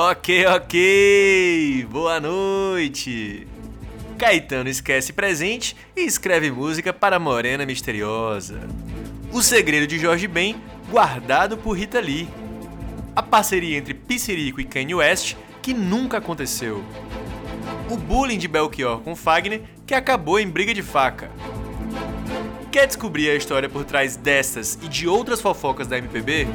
Ok, ok. Boa noite. Caetano esquece presente e escreve música para Morena Misteriosa. O segredo de Jorge Ben, guardado por Rita Lee. A parceria entre Pissirico e Kanye West, que nunca aconteceu. O bullying de Belchior com Fagner, que acabou em briga de faca. Quer descobrir a história por trás dessas e de outras fofocas da MPB?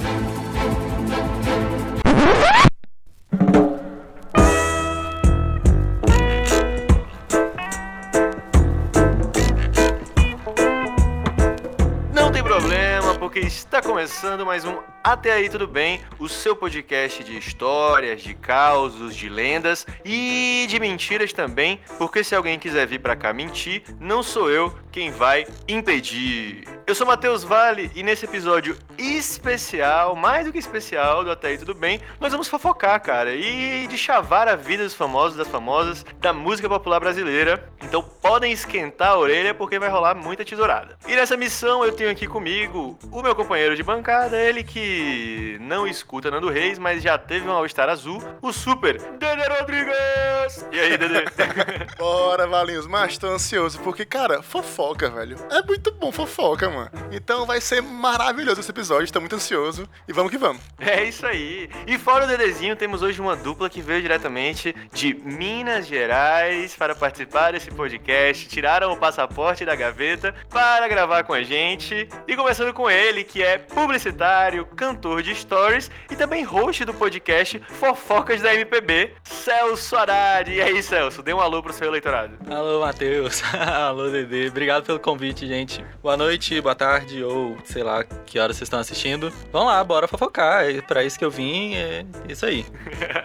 Começando mais um Até Aí Tudo Bem, o seu podcast de histórias, de causos, de lendas e de mentiras também, porque se alguém quiser vir pra cá mentir, não sou eu quem vai impedir. Eu sou Matheus Vale e nesse episódio especial, mais do que especial do Até Aí Tudo Bem, nós vamos fofocar, cara, e de chavar a vida dos famosos, das famosas, da música popular brasileira. Então podem esquentar a orelha porque vai rolar muita tesourada. E nessa missão eu tenho aqui comigo o meu companheiro de bancada, ele que não escuta Nando Reis, mas já teve um All-Star azul, o super Dede Rodrigues! E aí, Dede? Bora, Valinhos, mas tô ansioso, porque, cara, fofoca, velho. É muito bom fofoca, mano. Então vai ser maravilhoso esse episódio, tô muito ansioso. E vamos que vamos. É isso aí. E fora o Dedezinho, temos hoje uma dupla que veio diretamente de Minas Gerais para participar desse podcast. Tiraram o passaporte da gaveta para gravar com a gente. E começando com ele, que é publicitário, cantor de stories e também host do podcast Fofocas da MPB, Celso Haddad. E aí, Celso, dê um alô pro seu eleitorado. Alô, Matheus. Alô, Dedê. Obrigado pelo convite, gente. Boa noite, boa tarde, ou sei lá que horas vocês estão assistindo. Vamos lá, bora fofocar. É pra isso que eu vim, é isso aí.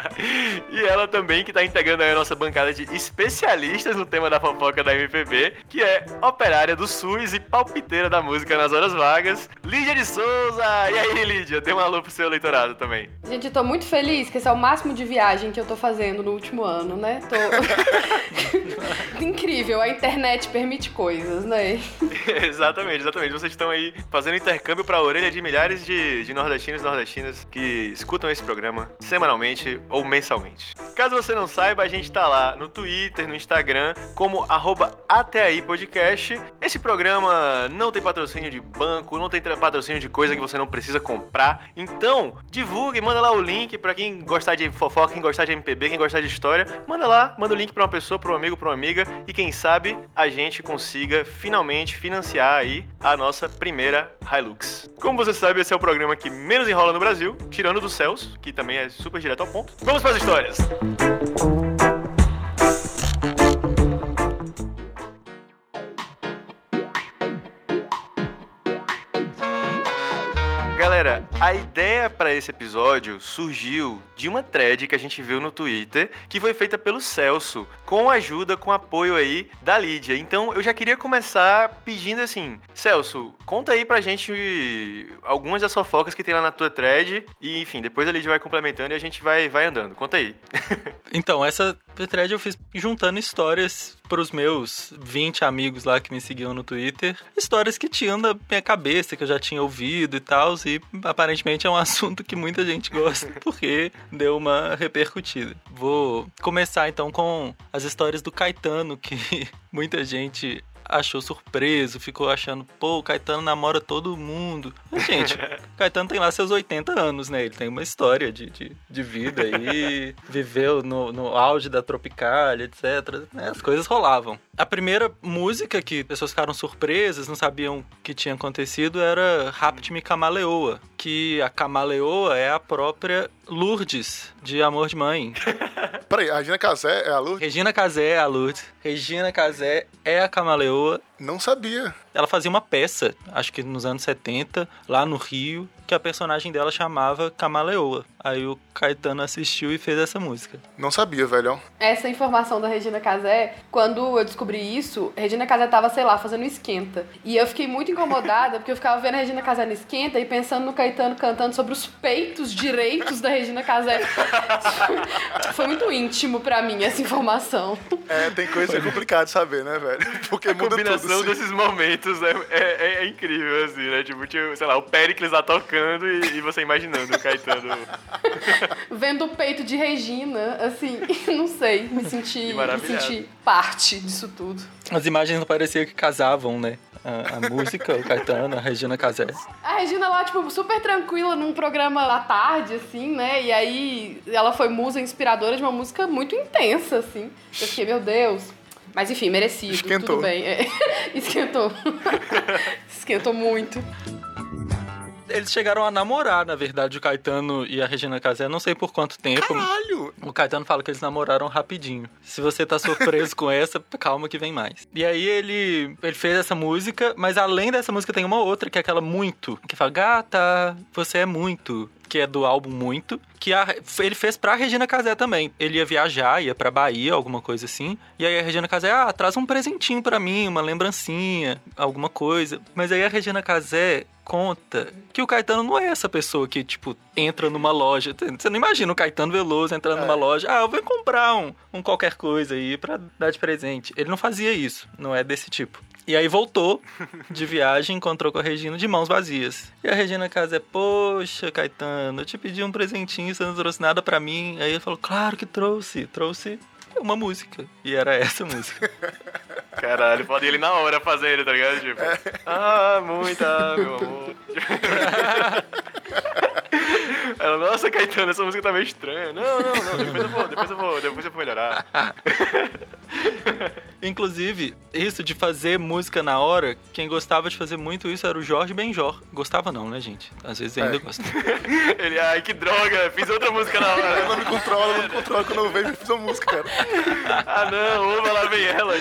e ela também, que tá integrando aí a nossa bancada de especialistas no tema da fofoca da MPB, que é operária do SUS e palpiteira da música nas horas vagas, Lídia de Souza. E aí, Lídia, dê um alô pro seu eleitorado também. Gente, eu tô muito feliz que esse é o máximo de viagem que eu tô fazendo no último ano, né? Tô... Incrível, a internet permite coisas, né? exatamente, exatamente. Vocês estão aí fazendo intercâmbio pra orelha de milhares de, de nordestinos e nordestinas que escutam esse programa semanalmente ou mensalmente. Caso você não saiba, a gente tá lá no Twitter, no Instagram, como arroba até aí podcast. Esse programa não tem patrocínio de banco, não tem patrocínio de coisa que você não precisa comprar. Então, divulgue, manda lá o link pra quem gostar de fofoca, quem gostar de MPB, quem gostar de história. Manda lá, manda o link pra uma pessoa, pra um amigo, pra uma amiga. E quem sabe a gente consiga finalmente financiar aí a nossa primeira Hilux. Como você sabe, esse é o programa que menos enrola no Brasil, tirando do Celso, que também é super direto ao ponto. Vamos para as histórias! Galera, a ideia para esse episódio surgiu de uma thread que a gente viu no Twitter, que foi feita pelo Celso, com ajuda, com apoio aí da Lídia. Então eu já queria começar pedindo assim: Celso, conta aí pra gente algumas das fofocas que tem lá na tua thread. E enfim, depois a Lídia vai complementando e a gente vai, vai andando. Conta aí. então, essa thread eu fiz juntando histórias pros meus 20 amigos lá que me seguiam no Twitter. Histórias que tinham da minha cabeça, que eu já tinha ouvido e tal. E aparentemente é um assunto que muita gente gosta, porque deu uma repercutida. Vou começar então com as histórias do Caetano, que muita gente achou surpreso, ficou achando, pô, o Caetano namora todo mundo. Mas, gente, o Caetano tem lá seus 80 anos, né? Ele tem uma história de, de, de vida aí, viveu no, no auge da Tropicália, etc. Né? As coisas rolavam. A primeira música que pessoas ficaram surpresas, não sabiam o que tinha acontecido, era Rapt-me Camaleoa, que a Camaleoa é a própria Lourdes, de Amor de Mãe. Peraí, a Regina Casé é a Lourdes? Regina Casé é a Lourdes. Regina Casé é a Camaleoa. to Não sabia. Ela fazia uma peça, acho que nos anos 70, lá no Rio, que a personagem dela chamava Camaleoa. Aí o Caetano assistiu e fez essa música. Não sabia, velho. Essa informação da Regina Casé, quando eu descobri isso, Regina Casé tava, sei lá, fazendo esquenta. E eu fiquei muito incomodada, porque eu ficava vendo a Regina Casé no esquenta e pensando no Caetano cantando sobre os peitos direitos da Regina Casé. Foi muito íntimo para mim essa informação. É, tem coisa complicada de saber, né, velho? Porque a muda combinação tudo, desses momentos. momentos é, é, é incrível, assim, né? Tipo, tinha, sei lá, o Pericles lá tocando e, e você imaginando o Caetano. Vendo o peito de Regina, assim, não sei, me senti, me senti parte disso tudo. As imagens não pareciam que casavam, né? A, a música, o Caetano, a Regina Casé. A Regina lá, tipo, super tranquila num programa à tarde, assim, né? E aí ela foi musa inspiradora de uma música muito intensa, assim. Eu fiquei, meu Deus. Mas enfim, merecido. Esquentou. Tudo bem. É. Esquentou. Esquentou muito. Eles chegaram a namorar, na verdade, o Caetano e a Regina Casé, não sei por quanto tempo. Caralho! O Caetano fala que eles namoraram rapidinho. Se você tá surpreso com essa, calma que vem mais. E aí ele, ele fez essa música, mas além dessa música tem uma outra, que é aquela Muito, que fala, gata, você é muito. Que é do álbum Muito, que a- ele fez pra Regina Casé também. Ele ia viajar, ia pra Bahia, alguma coisa assim. E aí a Regina Casé, ah, traz um presentinho pra mim, uma lembrancinha, alguma coisa. Mas aí a Regina Casé conta que o Caetano não é essa pessoa que, tipo, entra numa loja. Você não imagina o Caetano Veloso entrando numa loja. Ah, eu vou comprar um, um qualquer coisa aí pra dar de presente. Ele não fazia isso, não é desse tipo. E aí voltou de viagem, encontrou com a Regina de mãos vazias. E a Regina Casé, poxa, Caetano, eu te pedi um presentinho, você não trouxe nada pra mim. Aí ele falou, claro que trouxe, trouxe uma música. E era essa música. Caralho, pode ele na hora fazendo, tá ligado? Tipo, ah, muita, meu amor. Ela, nossa, Caetano, essa música tá meio estranha. Não, não, não, depois eu vou, depois eu vou, depois eu vou melhorar. Inclusive, isso de fazer música na hora, quem gostava de fazer muito isso era o Jorge Benjor. Gostava não, né, gente? Às vezes ainda É. gosta. Ele, ai, que droga, fiz outra música na Ela hora. não me controla, não me controla quando eu vejo e fiz uma música, cara. Ah, não, opa, lá vem ela.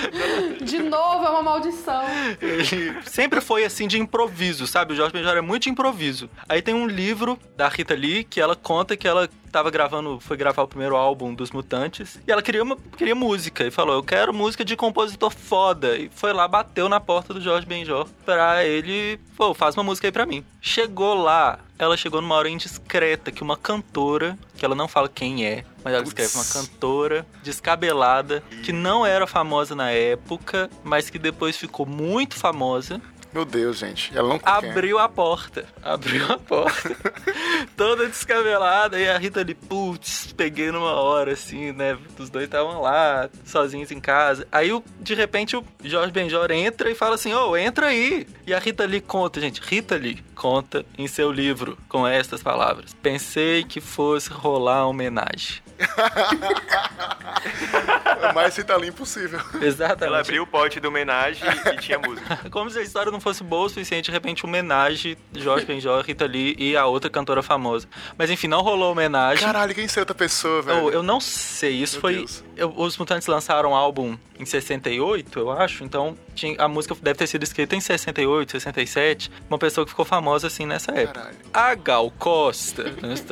De novo, é uma maldição. Ele sempre foi assim de improviso, sabe? O Jorge Benjor é muito de improviso. Aí tem um livro da Rita Lee que ela conta que ela tava gravando, foi gravar o primeiro álbum dos Mutantes e ela queria uma, queria música e falou: "Eu quero música de compositor foda". E foi lá, bateu na porta do Jorge Benjor pra ele, pô, faz uma música aí pra mim. Chegou lá, ela chegou numa hora indiscreta que uma cantora, que ela não fala quem é, mas ela escreve uma cantora descabelada que não era famosa na época, mas que depois ficou muito famosa, Meu Deus, gente. Ela não quer. abriu a porta. Abriu a porta. Toda descabelada. E a Rita ali, putz, peguei numa hora, assim, né? Os dois estavam lá, sozinhos em casa. Aí, de repente, o Jorge Benjor entra e fala assim: Ô, entra aí. E a Rita Lee conta, gente. Rita Lee conta em seu livro com estas palavras: Pensei que fosse rolar uma homenagem. Mas se tá ali impossível. Exatamente. Ela abriu o pote da homenagem e tinha música. Como se a história não fosse boa o suficiente, de repente, homenagem Jorge Benjor, Rita Lee e a outra cantora famosa. Mas enfim, não rolou homenagem. Caralho, quem seria outra pessoa, velho? Eu, eu não sei, isso Meu foi. Eu- os Mutantes lançaram um álbum em 68, eu acho, então tinha- a música deve ter sido escrita em 68, 67. Uma pessoa que ficou famosa assim nessa época. Caralho. A Gal Costa,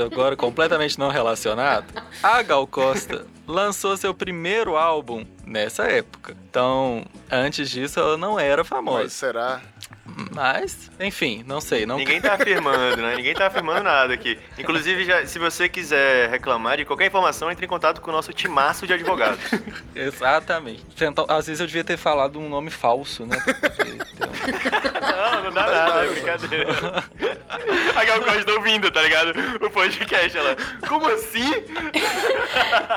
agora completamente não relacionado. A Gal Costa lançou seu primeiro álbum nessa época. Então, antes disso, ela não era Mas famosa. será? Mas, enfim, não sei. Não Ninguém tá afirmando, né? Ninguém tá afirmando nada aqui. Inclusive, já- se você quiser reclamar de qualquer informação, entre em contato com o nosso timaço de advogados. Exatamente. Então, às vezes eu devia ter falado um nome falso, né? Porque, então, Não, não dá nada, é brincadeira. A Gal Costa tá ouvindo, tá ligado? O podcast, ela. Como assim?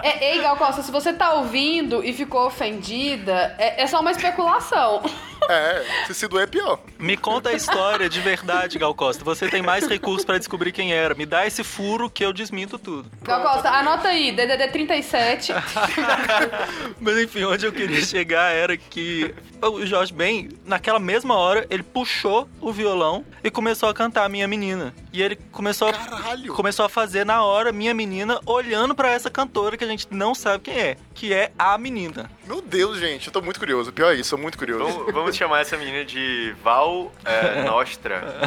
É, ei, Gal Costa, se você tá ouvindo e ficou ofendida, é, é só uma especulação. É, se se doer é pior. Me conta a história de verdade, Gal Costa. Você tem mais recursos pra descobrir quem era. Me dá esse furo que eu desminto tudo. Gal Costa, anota aí, DDD 37. Mas enfim, onde eu queria chegar era que o Jorge Ben, naquela mesma hora, ele puxou o violão e começou a cantar Minha Menina. E ele começou a, Caralho. começou a fazer na hora Minha Menina, olhando pra essa cantora que a gente não sabe quem é, que é a menina. Meu Deus, gente, eu tô muito curioso. Pior é isso, tô muito curioso. Vamos, vamos chamar essa menina de Val é, Nostra.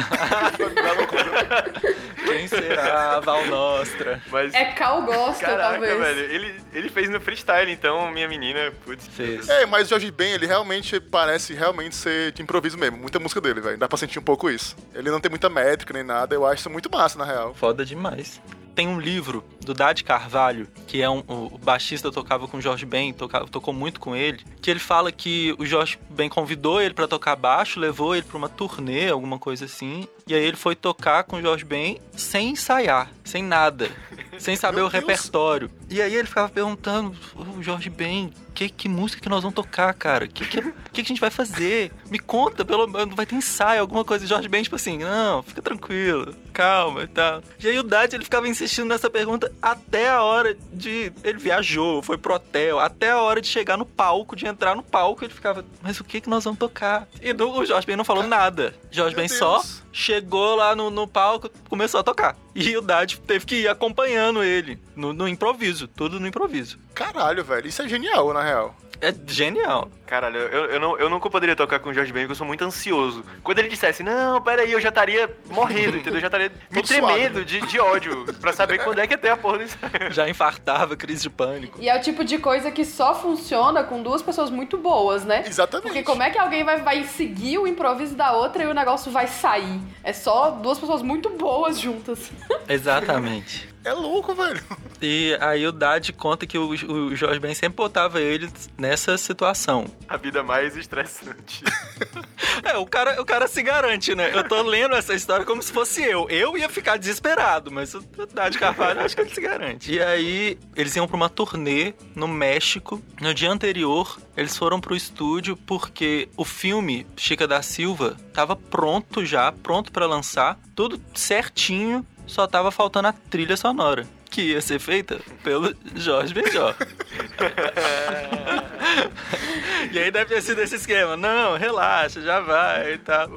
Quem será Val Nostra? Mas. É Cal Gosta, Caraca, talvez. velho. Ele, ele fez no freestyle, então, minha menina, putz. Fez. É, mas o Jorge Ben, ele realmente parece realmente ser de improviso mesmo. Muita música dele, velho. Dá pra sentir um pouco isso. Ele não tem muita métrica nem nada. Eu acho isso muito massa, na real. Foda demais. Tem um livro do Dade Carvalho, que é um o baixista tocava com o Jorge Ben, tocava, tocou muito com ele, que ele fala que o Jorge Ben convidou ele para tocar baixo, levou ele para uma turnê, alguma coisa assim, e aí ele foi tocar com o Jorge Ben sem ensaiar, sem nada, sem saber Meu o Deus. repertório. E aí ele ficava perguntando, o Jorge Ben, que, que música que nós vamos tocar, cara? Que que, que que a gente vai fazer? Me conta, pelo menos, vai ter ensaio, alguma coisa. Jorge Ben, tipo assim, não, fica tranquilo, calma e tal. E aí o Dad, ele ficava insistindo nessa pergunta até a hora de... Ele viajou, foi pro hotel, até a hora de chegar no palco, de entrar no palco, ele ficava, mas o que que nós vamos tocar? E do- o Jorge Ben não falou nada. Jorge Meu Ben só Deus. Chegou lá no, no palco, começou a tocar. E o Dad teve que ir acompanhando ele no, no improviso, tudo no improviso. Caralho, velho. Isso é genial, na real. É genial. Caralho, eu, eu, não, eu nunca poderia tocar com o Jorge Ben, porque eu sou muito ansioso. Quando ele dissesse, não, peraí, eu já estaria morrendo, entendeu? Eu já estaria me tremendo suado. de, de ódio pra saber quando é que ia ter a porra disso. Já infartava, crise de pânico. E é o tipo de coisa que só funciona com duas pessoas muito boas, né? Exatamente. Porque como é que alguém vai, vai seguir o improviso da outra e o negócio vai sair? É só duas pessoas muito boas juntas. Exatamente. É louco, velho. E aí o Dad conta que o, o Jorge Ben sempre botava ele nessa situação. A vida mais estressante. É, o cara, o cara se garante, né? Eu tô lendo essa história como se fosse eu. Eu ia ficar desesperado, mas o Dad Carvalho acho que ele se garante. E aí, eles iam pra uma turnê no México. No dia anterior, eles foram pro estúdio porque o filme Chica da Silva tava pronto já, pronto pra lançar, tudo certinho, só tava faltando a trilha sonora. Que ia ser feita pelo Jorge Benjó. e aí deve ter sido esse esquema. Não, relaxa, já vai e tal.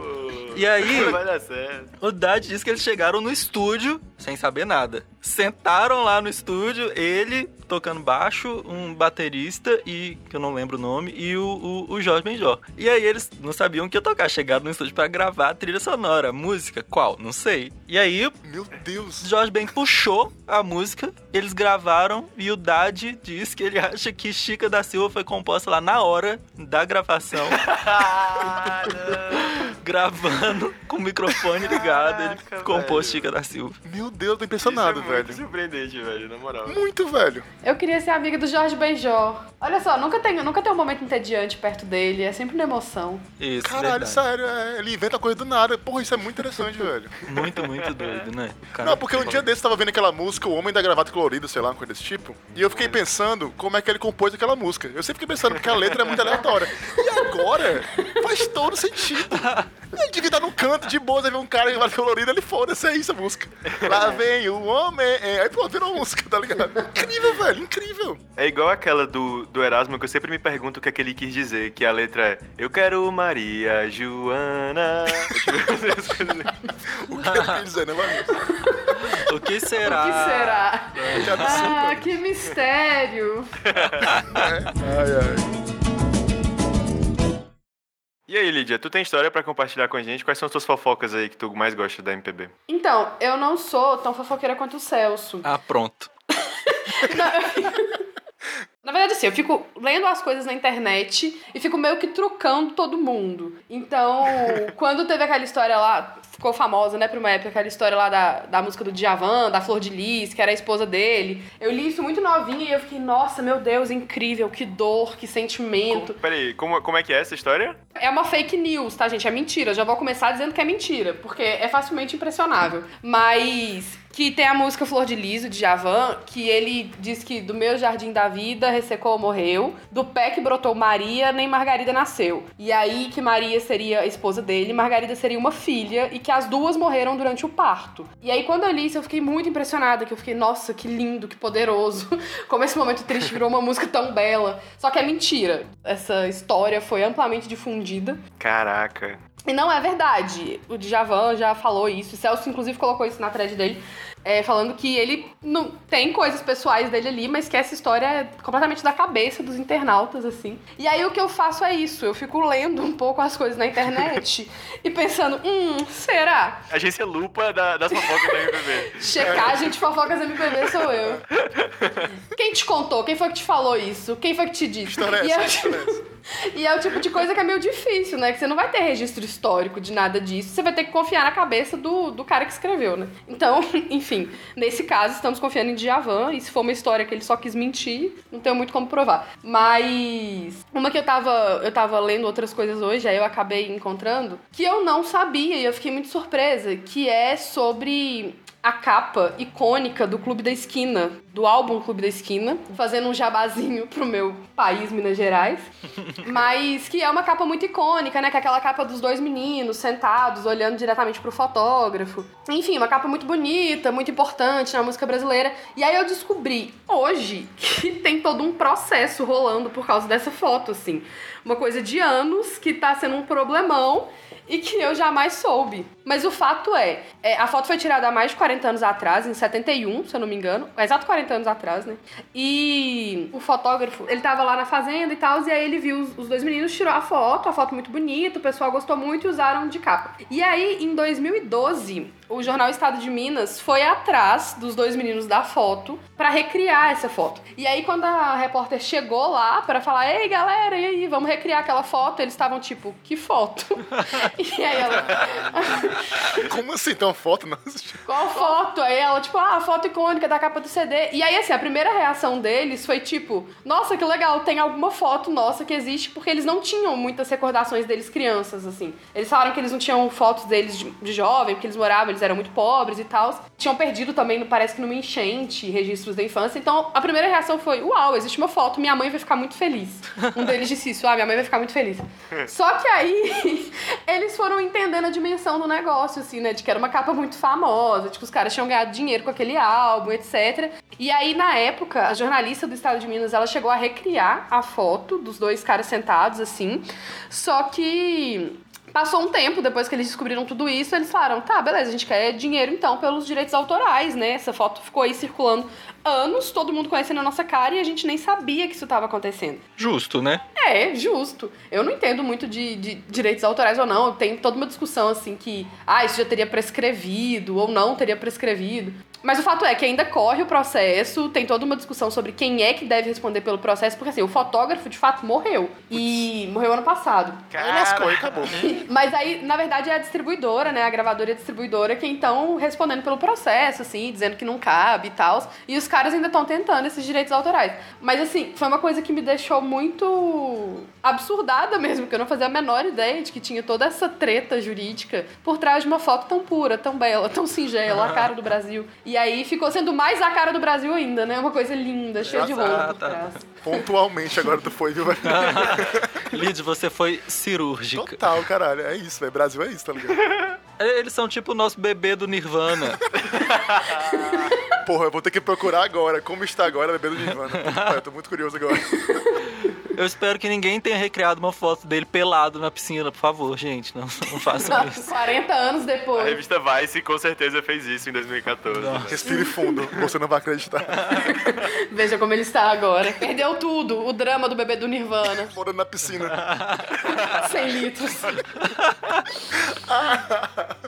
E aí, o Dad disse que eles chegaram no estúdio sem saber nada. Sentaram lá no estúdio, ele tocando baixo, um baterista e que eu não lembro o nome, e o, o, o Jorge Benjó. E aí eles não sabiam o que ia tocar, chegaram no estúdio pra gravar a trilha sonora. Música? Qual? Não sei. E aí Meu Deus. Jorge Ben puxou a música, eles gravaram e o Dad diz que ele acha que Chica da Silva foi composta lá na hora da gravação, Ah. Gravando com o microfone ligado, ele compôs velho. Chica da Silva. Meu Deus, eu tô impressionado, Isso é muito velho. surpreendente, velho, na moral. Muito, velho. Eu queria ser amiga do Jorge Benjó. Olha só, nunca tem, nunca tem um momento entediante perto dele, é sempre uma emoção. Isso, Caralho, verdade. sério, é, ele inventa coisa do nada. Porra, isso é muito interessante, velho. Muito, muito doido, né? Cara- Não, porque um dia desse eu tava vendo aquela música, O Homem da Gravata Colorida, sei lá, uma coisa desse tipo. E eu fiquei pensando como é que ele compôs aquela música. Eu sempre fiquei pensando, porque a letra é muito aleatória. E agora faz todo sentido. Ele devia estar num canto de boas, aí vem um cara de gravata colorida, ele foda-se, é isso a música. Lá vem o homem. é, Aí pronto, virou música, tá ligado? Incrível, velho, incrível. É igual aquela do, do Erasmo que eu sempre me pergunto o que é que ele quis dizer, que a letra é Eu quero Maria Joana. Tipo, assim. O que ele quer dizer, né, mano? O que O será? que será? Que absurdo. Ah, que mistério! Ai, ai. Lídia, tu tem história pra compartilhar com a gente? Quais são as tuas fofocas aí que tu mais gosta da MPB? Então, eu não sou tão fofoqueira quanto o Celso. Ah, pronto. Na verdade, assim, eu fico lendo as coisas na internet e fico meio que trucando todo mundo. Então, quando teve aquela história lá, ficou famosa, né, por uma época, aquela história lá da, da música do Djavan, da Flor de Lis, que era a esposa dele. Eu li isso muito novinha e eu fiquei, nossa, meu Deus, incrível, que dor, que sentimento. Como, peraí, como, como é que é essa história? É uma fake news, tá, gente? É mentira. Já vou começar dizendo que é mentira, porque é facilmente impressionável. Mas que tem a música Flor de Liso, de Javan, que ele diz que do meu jardim da vida ressecou ou morreu, do pé que brotou Maria, nem Margarida nasceu. E aí que Maria seria a esposa dele, Margarida seria uma filha, e que as duas morreram durante o parto. E aí quando eu li isso, eu fiquei muito impressionada, que eu fiquei, nossa, que lindo, que poderoso. Como esse momento triste virou uma música tão bela. Só que é mentira. Essa história foi amplamente difundida. Caraca. E não é verdade. O Djavan já falou isso. O Celso, inclusive, colocou isso na thread dele. É, falando que ele não tem coisas pessoais dele ali, mas que essa história é completamente da cabeça dos internautas, assim. E aí o que eu faço é isso. Eu fico lendo um pouco as coisas na internet e pensando, hum, será? Agência Lupa da, das fofocas da MPB. Checagem de fofocas MPB sou eu. Quem te contou? Quem foi que te falou isso? Quem foi que te disse? História é E essa, história é essa. E é o tipo de coisa que é meio difícil, né? Que você não vai ter registro histórico de nada disso. Você vai ter que confiar na cabeça do, do cara que escreveu, né? Então, enfim, nesse caso, estamos confiando em Djavan. E se for uma história que ele só quis mentir, não tenho muito como provar. Mas uma que eu tava, eu tava lendo outras coisas hoje, aí eu acabei encontrando, que eu não sabia e eu fiquei muito surpresa, que é sobre a capa icônica do Clube da Esquina, do álbum Clube da Esquina, fazendo um jabazinho pro meu país, Minas Gerais. Mas que é uma capa muito icônica, né? Que é aquela capa dos dois meninos sentados, olhando diretamente pro fotógrafo. Enfim, uma capa muito bonita, muito importante na música brasileira. E aí eu descobri hoje que tem todo um processo rolando por causa dessa foto, assim. Uma coisa de anos que tá sendo um problemão e que eu jamais soube. Mas o fato é, é, a foto foi tirada há mais de 40 anos atrás, em 71, se eu não me engano. Exato 40 anos atrás, né? E o fotógrafo, ele tava lá na fazenda e tal, e aí ele viu os, os dois meninos, tirou a foto, a foto muito bonita, o pessoal gostou muito e usaram de capa. E aí, em 2012, o jornal Estado de Minas foi atrás dos dois meninos da foto para recriar essa foto. E aí quando a repórter chegou lá para falar: "Ei, galera, e aí, vamos recriar aquela foto?", eles estavam tipo: "Que foto?". e aí ela Como assim? Uma foto? Não qual foto? Aí ela, tipo, ah, a foto icônica da capa do CD. E aí, assim, a primeira reação deles foi tipo, nossa, que legal, tem alguma foto nossa que existe, porque eles não tinham muitas recordações deles crianças, assim. Eles falaram que eles não tinham fotos deles de, de jovem, porque eles moravam, eles eram muito pobres e tal. Tinham perdido também, parece que numa enchente, registros da infância. Então, a primeira reação foi, uau, existe uma foto, minha mãe vai ficar muito feliz. Um deles disse isso, ah, minha mãe vai ficar muito feliz. Só que aí, eles foram entendendo a dimensão do negócio, assim, né? De que era uma capa muito famosa, de que os caras tinham ganhado dinheiro com aquele álbum, etc. E aí, na época, a jornalista do Estado de Minas, ela chegou a recriar a foto dos dois caras sentados, assim. Só que Passou um tempo, depois que eles descobriram tudo isso, eles falaram: tá, beleza, a gente quer dinheiro então pelos direitos autorais, né? Essa foto ficou aí circulando anos, todo mundo conhecendo a nossa cara e a gente nem sabia que isso estava acontecendo. Justo, né? É, justo. Eu não entendo muito de, de direitos autorais ou não. Tem toda uma discussão assim que, ah, isso já teria prescrevido ou não teria prescrevido. Mas o fato é que ainda corre o processo, tem toda uma discussão sobre quem é que deve responder pelo processo, porque assim, o fotógrafo de fato morreu. E morreu ano passado. Lascou e acabou. Mas aí, na verdade, é a distribuidora, né? A gravadora e a distribuidora que estão respondendo pelo processo, assim, dizendo que não cabe e tal. E os caras ainda estão tentando esses direitos autorais. Mas assim, foi uma coisa que me deixou muito absurdada mesmo, que eu não fazia a menor ideia de que tinha toda essa treta jurídica por trás de uma foto tão pura, tão bela, tão singela, a cara do Brasil. E aí ficou sendo mais a cara do Brasil ainda, né? Uma coisa linda, cheia de Ah, por tá. trás. Pontualmente agora tu foi, viu? Lid, você foi cirúrgica. Total, caralho. É isso, velho. Brasil é isso, tá ligado? Eles são tipo o nosso bebê do Nirvana. Porra, eu vou ter que procurar agora. Como está agora bebê do Nirvana? Eu tô muito curioso agora. Eu espero que ninguém tenha recriado uma foto dele pelado na piscina, por favor, gente. Não, não façam isso. 40 anos A depois. revista Vice com certeza fez isso em 2014. né? Respire fundo, você não vai acreditar. Veja como ele está agora. Perdeu tudo. O drama do bebê do Nirvana. Morando na piscina. 100 litros.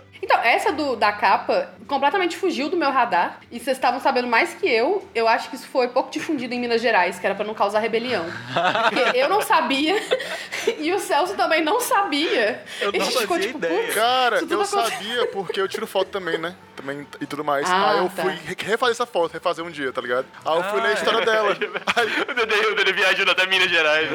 Essa do, da capa completamente fugiu do meu radar. E vocês estavam sabendo mais que eu. Eu acho que isso foi pouco difundido em Minas Gerais, que era pra não causar rebelião. Porque eu não sabia e o Celso também não sabia. Eu a não gente ficou fazia tipo, ideia. "Putz, Cara, eu acontece." sabia porque eu tiro foto também, né? Também e tudo mais. Ah, aí eu tá. fui re- refazer essa foto, refazer um dia, tá ligado? Aí eu fui ler a história dela. Aí, O Dede, viajando até Minas Gerais.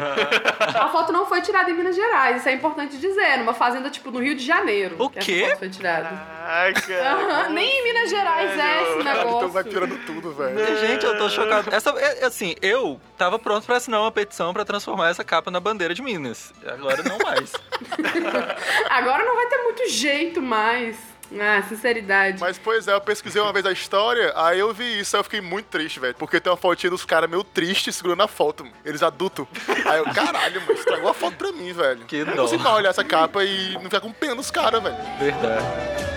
A foto não foi tirada em Minas Gerais, isso é importante dizer. Numa fazenda, tipo, no Rio de Janeiro. O que essa quê? foto foi tirada. Caraca. Aham, Nem em Minas Gerais é esse cara, negócio. então vai piorando tudo, velho. Gente, eu tô chocado. Essa, é, assim, eu tava pronto pra assinar uma petição pra transformar essa capa na bandeira de Minas. Agora não mais. Agora não vai ter muito jeito mais. Ah, sinceridade. Mas, pois é, eu pesquisei uma vez a história, aí eu vi isso, aí eu fiquei muito triste, velho. Porque tem uma fotinha dos caras meio tristes segurando a foto, mano. eles adultos. Aí eu, caralho, mano, estragou a foto pra mim, velho. Que eu não dó. consigo mais olhar essa capa e não ficar com pena dos caras, velho. Verdade.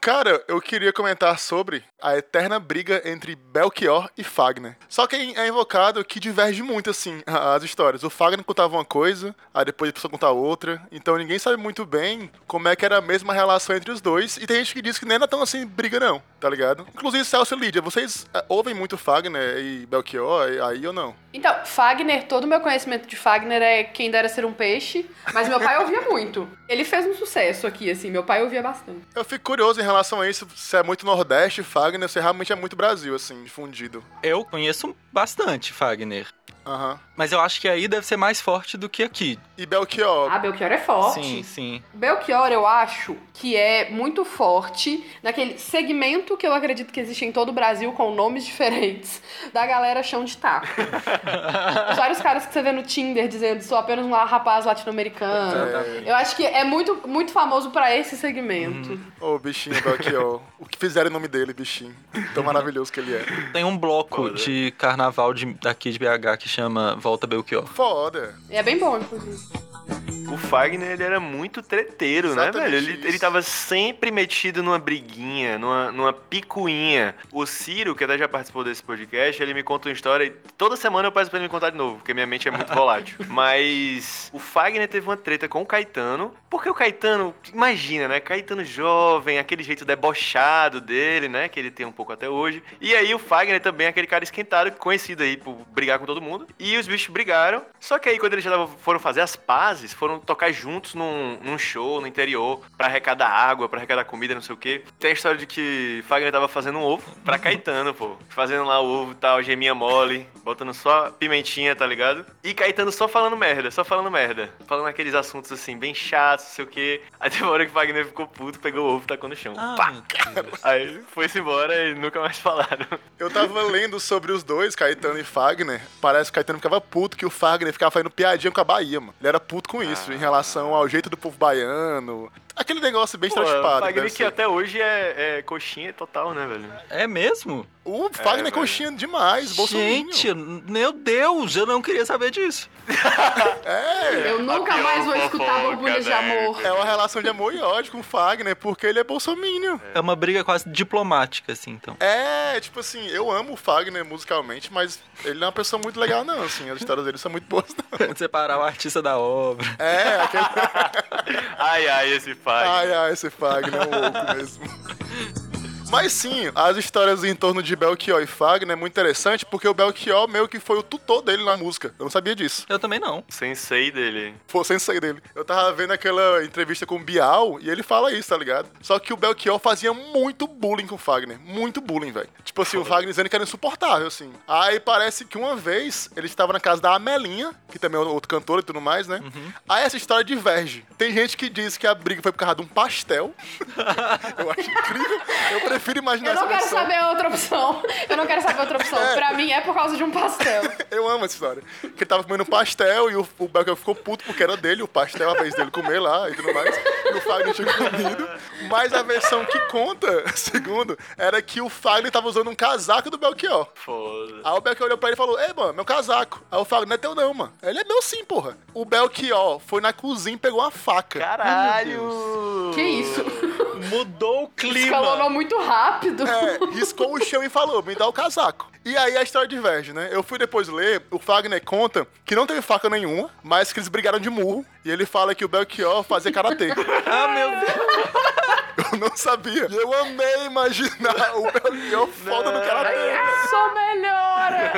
Cara, eu queria comentar sobre a eterna briga entre Belchior e Fagner. Só que é invocado que diverge muito, assim, as histórias. O Fagner contava uma coisa, aí depois a pessoa contava outra, então ninguém sabe muito bem como é que era a mesma relação entre os dois, e tem gente que diz que nem era tão assim briga não, tá ligado? Inclusive, Celso e Lídia, vocês é, ouvem muito Fagner e Belchior aí ou não? Então, Fagner, todo o meu conhecimento de Fagner é quem dera ser um peixe, mas meu pai ouvia muito. Ele fez um sucesso aqui, assim, meu pai ouvia bastante. Eu fico curioso em relação a isso, se é muito Nordeste, Fagner, se realmente é muito Brasil, assim, difundido. Eu conheço bastante Fagner. Aham. Mas eu acho que aí deve ser mais forte do que aqui. E Belchior? Ah, Belchior é forte. Sim, sim. Belchior, eu acho que é muito forte naquele segmento que eu acredito que existe em todo o Brasil com nomes diferentes da galera chão de taco. Os vários caras que você vê no Tinder dizendo sou apenas um rapaz latino-americano. Eu acho que é muito, muito famoso pra esse segmento. Ô, bichinho Belchior. o que fizeram o nome dele, bichinho. Tão maravilhoso que ele é. Tem um bloco Foda. de carnaval de, daqui de BH que chama Volta Belchior. Foda. E é bem bom, inclusive. O Fagner, ele era muito treteiro, né, Exatamente velho? Ele, ele tava sempre metido numa briguinha, numa, numa picuinha. O Ciro, que até já participou desse podcast, ele me conta uma história e toda semana eu peço pra ele me contar de novo, porque minha mente é muito volátil. Mas o Fagner teve uma treta com o Caetano, porque o Caetano, imagina, né? Caetano jovem, aquele jeito debochado dele, né? Que ele tem um pouco até hoje. E aí o Fagner também é aquele cara esquentado, conhecido aí por brigar com todo mundo. E os bichos brigaram. Só que aí quando eles já foram fazer as pazes, foram tocar juntos num, num show no interior pra arrecadar água, pra arrecadar comida, não sei o quê. Tem a história de que Fagner tava fazendo um ovo pra Caetano, pô. Fazendo lá o ovo e tal, geminha mole, botando só pimentinha, tá ligado? E Caetano só falando merda, só falando merda. Falando aqueles assuntos assim, bem chatos, não sei o quê. Aí teve uma hora que Fagner ficou puto, pegou o ovo e tacou no chão. Ah, Pá! Aí foi-se embora e nunca mais falaram. Eu tava lendo sobre os dois, Caetano e Fagner. Parece que o Caetano ficava puto que o Fagner ficava fazendo piadinha com a Bahia, mano. Ele era puto com isso, em relação ao jeito do povo baiano. Aquele negócio bem Pô, estereotipado. Fagner que ser. até hoje é, é coxinha total, né, velho? É mesmo? O Fagner é, velho. coxinha demais, Bolsonaro. Gente, meu Deus, eu não queria saber disso. É, Eu nunca mais vou escutar fofoca, borbulhas de né? amor. é uma relação de amor e ódio com o Fagner, porque ele é bolsominion. É uma briga quase diplomática, assim, então. É, tipo assim, eu amo o Fagner musicalmente, mas ele não é uma pessoa muito legal, não, assim. As histórias dele são muito boas, não. Separar o artista da obra. É, aquele. Ai, ai, esse Fagner. Ai, ai, esse Fagner é um louco mesmo. Mas sim, as histórias em torno de Belchior e Fagner é muito interessante, porque o Belchior meio que foi o tutor dele na música. Eu não sabia disso. Eu também não. Sensei dele. Foi sem sair dele. Eu tava vendo aquela entrevista com o Bial e ele fala isso, tá ligado? Só que o Belchior fazia muito bullying com o Fagner. Muito bullying, velho. Tipo assim, o Fagner dizendo que era insuportável, assim. Aí parece que uma vez ele estava na casa da Amelinha, que também é outro cantor e tudo mais, né? Aí essa história diverge. Tem gente que diz que a briga foi por causa de um pastel. eu acho incrível. Eu prefiro imaginar Eu não essa quero versão. saber outra opção. Eu não quero saber outra opção. Pra mim é por causa de um pastel. Eu amo essa história. Que ele tava comendo um pastel e o, o Belchior ficou puto porque era dele, o pastel, a vez dele comer lá e tudo mais. E o Fagner tinha comido. Mas a versão que conta, segundo, era que o Fagner tava usando um casaco do Belchior. Foda. Aí o Belchior olhou pra ele e falou: Ei, mano, meu casaco. Aí o Fagner não é teu, não, mano. Ele é meu sim, porra. O Belchior foi na cozinha e pegou uma faca. Caralho! Que isso? Mudou o Escalonou muito rápido. É, riscou o chão e falou: me dá o casaco. E aí a história diverge, né? Eu fui depois ler, o Fagner conta que não teve faca nenhuma, mas que eles brigaram de murro. E ele fala que o Belchior fazia karatê. Ah, meu Deus. Eu não sabia. E eu amei imaginar o Belchior foda no karatê. Só melhora.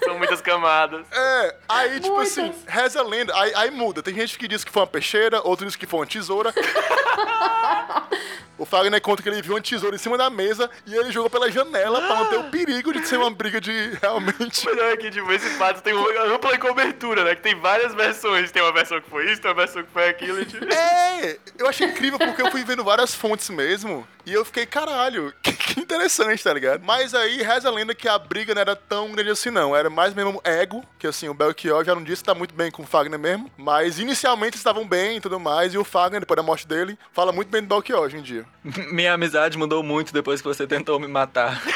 São muitas camadas. É, aí, tipo Muitas. assim, reza a lenda, aí, aí muda. Tem gente que diz que foi uma peixeira, outro diz que foi uma tesoura. o Fagner conta que ele viu uma tesoura em cima da mesa e ele jogou pela janela pra não ter o perigo de ser uma briga de realmente. Melhor que, tipo, esse fato tem uma ampla cobertura, né? Que tem várias versões. Tem uma versão que foi isso, tem uma versão que foi aquilo. E, tipo... É, eu achei incrível porque eu fui vendo várias fontes mesmo e eu fiquei, caralho, que, que interessante, tá ligado? Mas aí reza a lenda que a briga não era tão grande assim, não. Era mais mesmo ego, que assim, o Belchior já não disse que tá muito bem com o Fagner mesmo, mas inicialmente estavam bem e tudo mais, e o Fagner, depois da morte dele, fala muito bem do Belchior hoje em dia. Minha amizade mudou muito depois que você tentou me matar.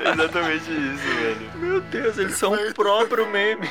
É exatamente isso, velho. Meu Deus, eles são o próprio meme.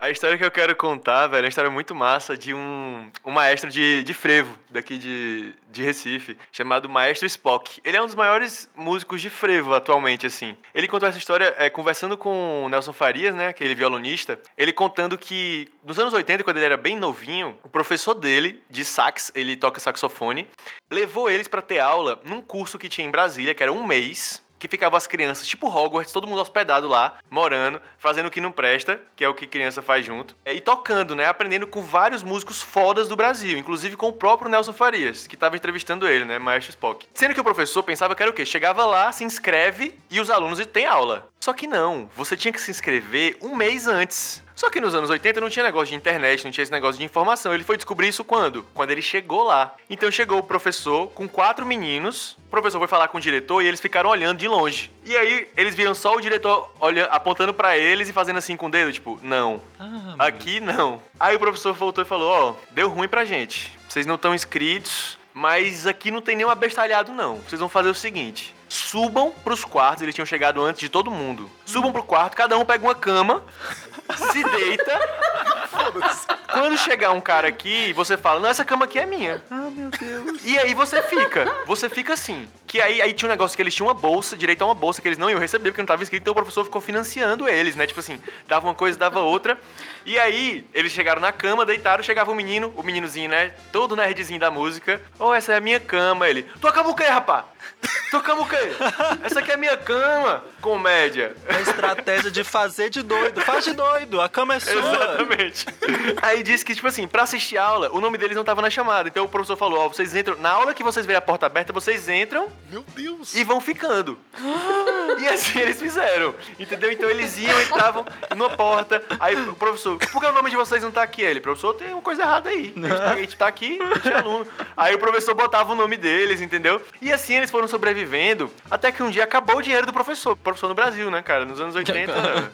A história que eu quero contar, velho, é uma história muito massa de um, um maestro de, de frevo daqui de, de Recife, chamado Maestro Spock. Ele é um dos maiores músicos de frevo atualmente, assim. Ele contou essa história é, conversando com o Nelson Farias, né, aquele violonista, ele contando que nos anos 80, quando ele era bem novinho, o professor dele, de sax, ele toca saxofone, levou eles para ter aula num curso que tinha em Brasília, que era um mês, que ficavam as crianças, tipo Hogwarts, todo mundo hospedado lá, morando, fazendo o que não presta, que é o que criança faz junto, é, e tocando, né? Aprendendo com vários músicos fodas do Brasil, inclusive com o próprio Nelson Farias, que estava entrevistando ele, né? Maestro Spock. Sendo que o professor pensava que era o quê? Chegava lá, se inscreve e os alunos têm aula. Só que não, você tinha que se inscrever um mês antes. Só que nos anos 80 não tinha negócio de internet, não tinha esse negócio de informação. Ele foi descobrir isso quando? Quando ele chegou lá. Então chegou o professor com quatro meninos. O professor foi falar com o diretor e eles ficaram olhando de longe. E aí eles viram só o diretor olhando, apontando para eles e fazendo assim com o dedo, tipo, não. Ah, Aqui não. Aí o professor voltou e falou: Ó, deu ruim pra gente. Vocês não estão inscritos, mas aqui não tem nenhum abestalhado, não. Vocês vão fazer o seguinte: subam pros quartos, eles tinham chegado antes de todo mundo. Subam pro quarto, cada um pega uma cama, se deita. Quando chegar um cara aqui, você fala: Não, essa cama aqui é minha. Ah, meu Deus. E aí você fica, você fica assim. Que aí, aí tinha um negócio que eles tinham uma bolsa, direito a uma bolsa que eles não iam receber porque não tava inscrito, então o professor ficou financiando eles, né? Tipo assim, dava uma coisa, dava outra. E aí, eles chegaram na cama, deitaram, chegava o menino, o meninozinho, né? Todo nerdzinho da música. Oh, essa é a minha cama. Ele, cama o quê, rapá? Cama o quê? Essa aqui é a minha cama. Comédia. A estratégia de fazer de doido. Faz de doido, a cama é sua. Exatamente. Aí disse que, tipo assim, pra assistir a aula, o nome deles não tava na chamada. Então o professor falou, ó, vocês entram, na aula que vocês verem a porta aberta, vocês entram Meu Deus. e vão ficando. e assim eles fizeram, entendeu? Então eles iam, entravam numa porta, aí o professor, por que o nome de vocês não tá aqui? Ele, professor, tem uma coisa errada aí. A gente tá, a gente tá aqui, a gente é aluno. Aí o professor botava o nome deles, entendeu? E assim eles foram sobrevivendo, até que um dia acabou o dinheiro do professor. Professor no Brasil, né, cara? Nos anos 80,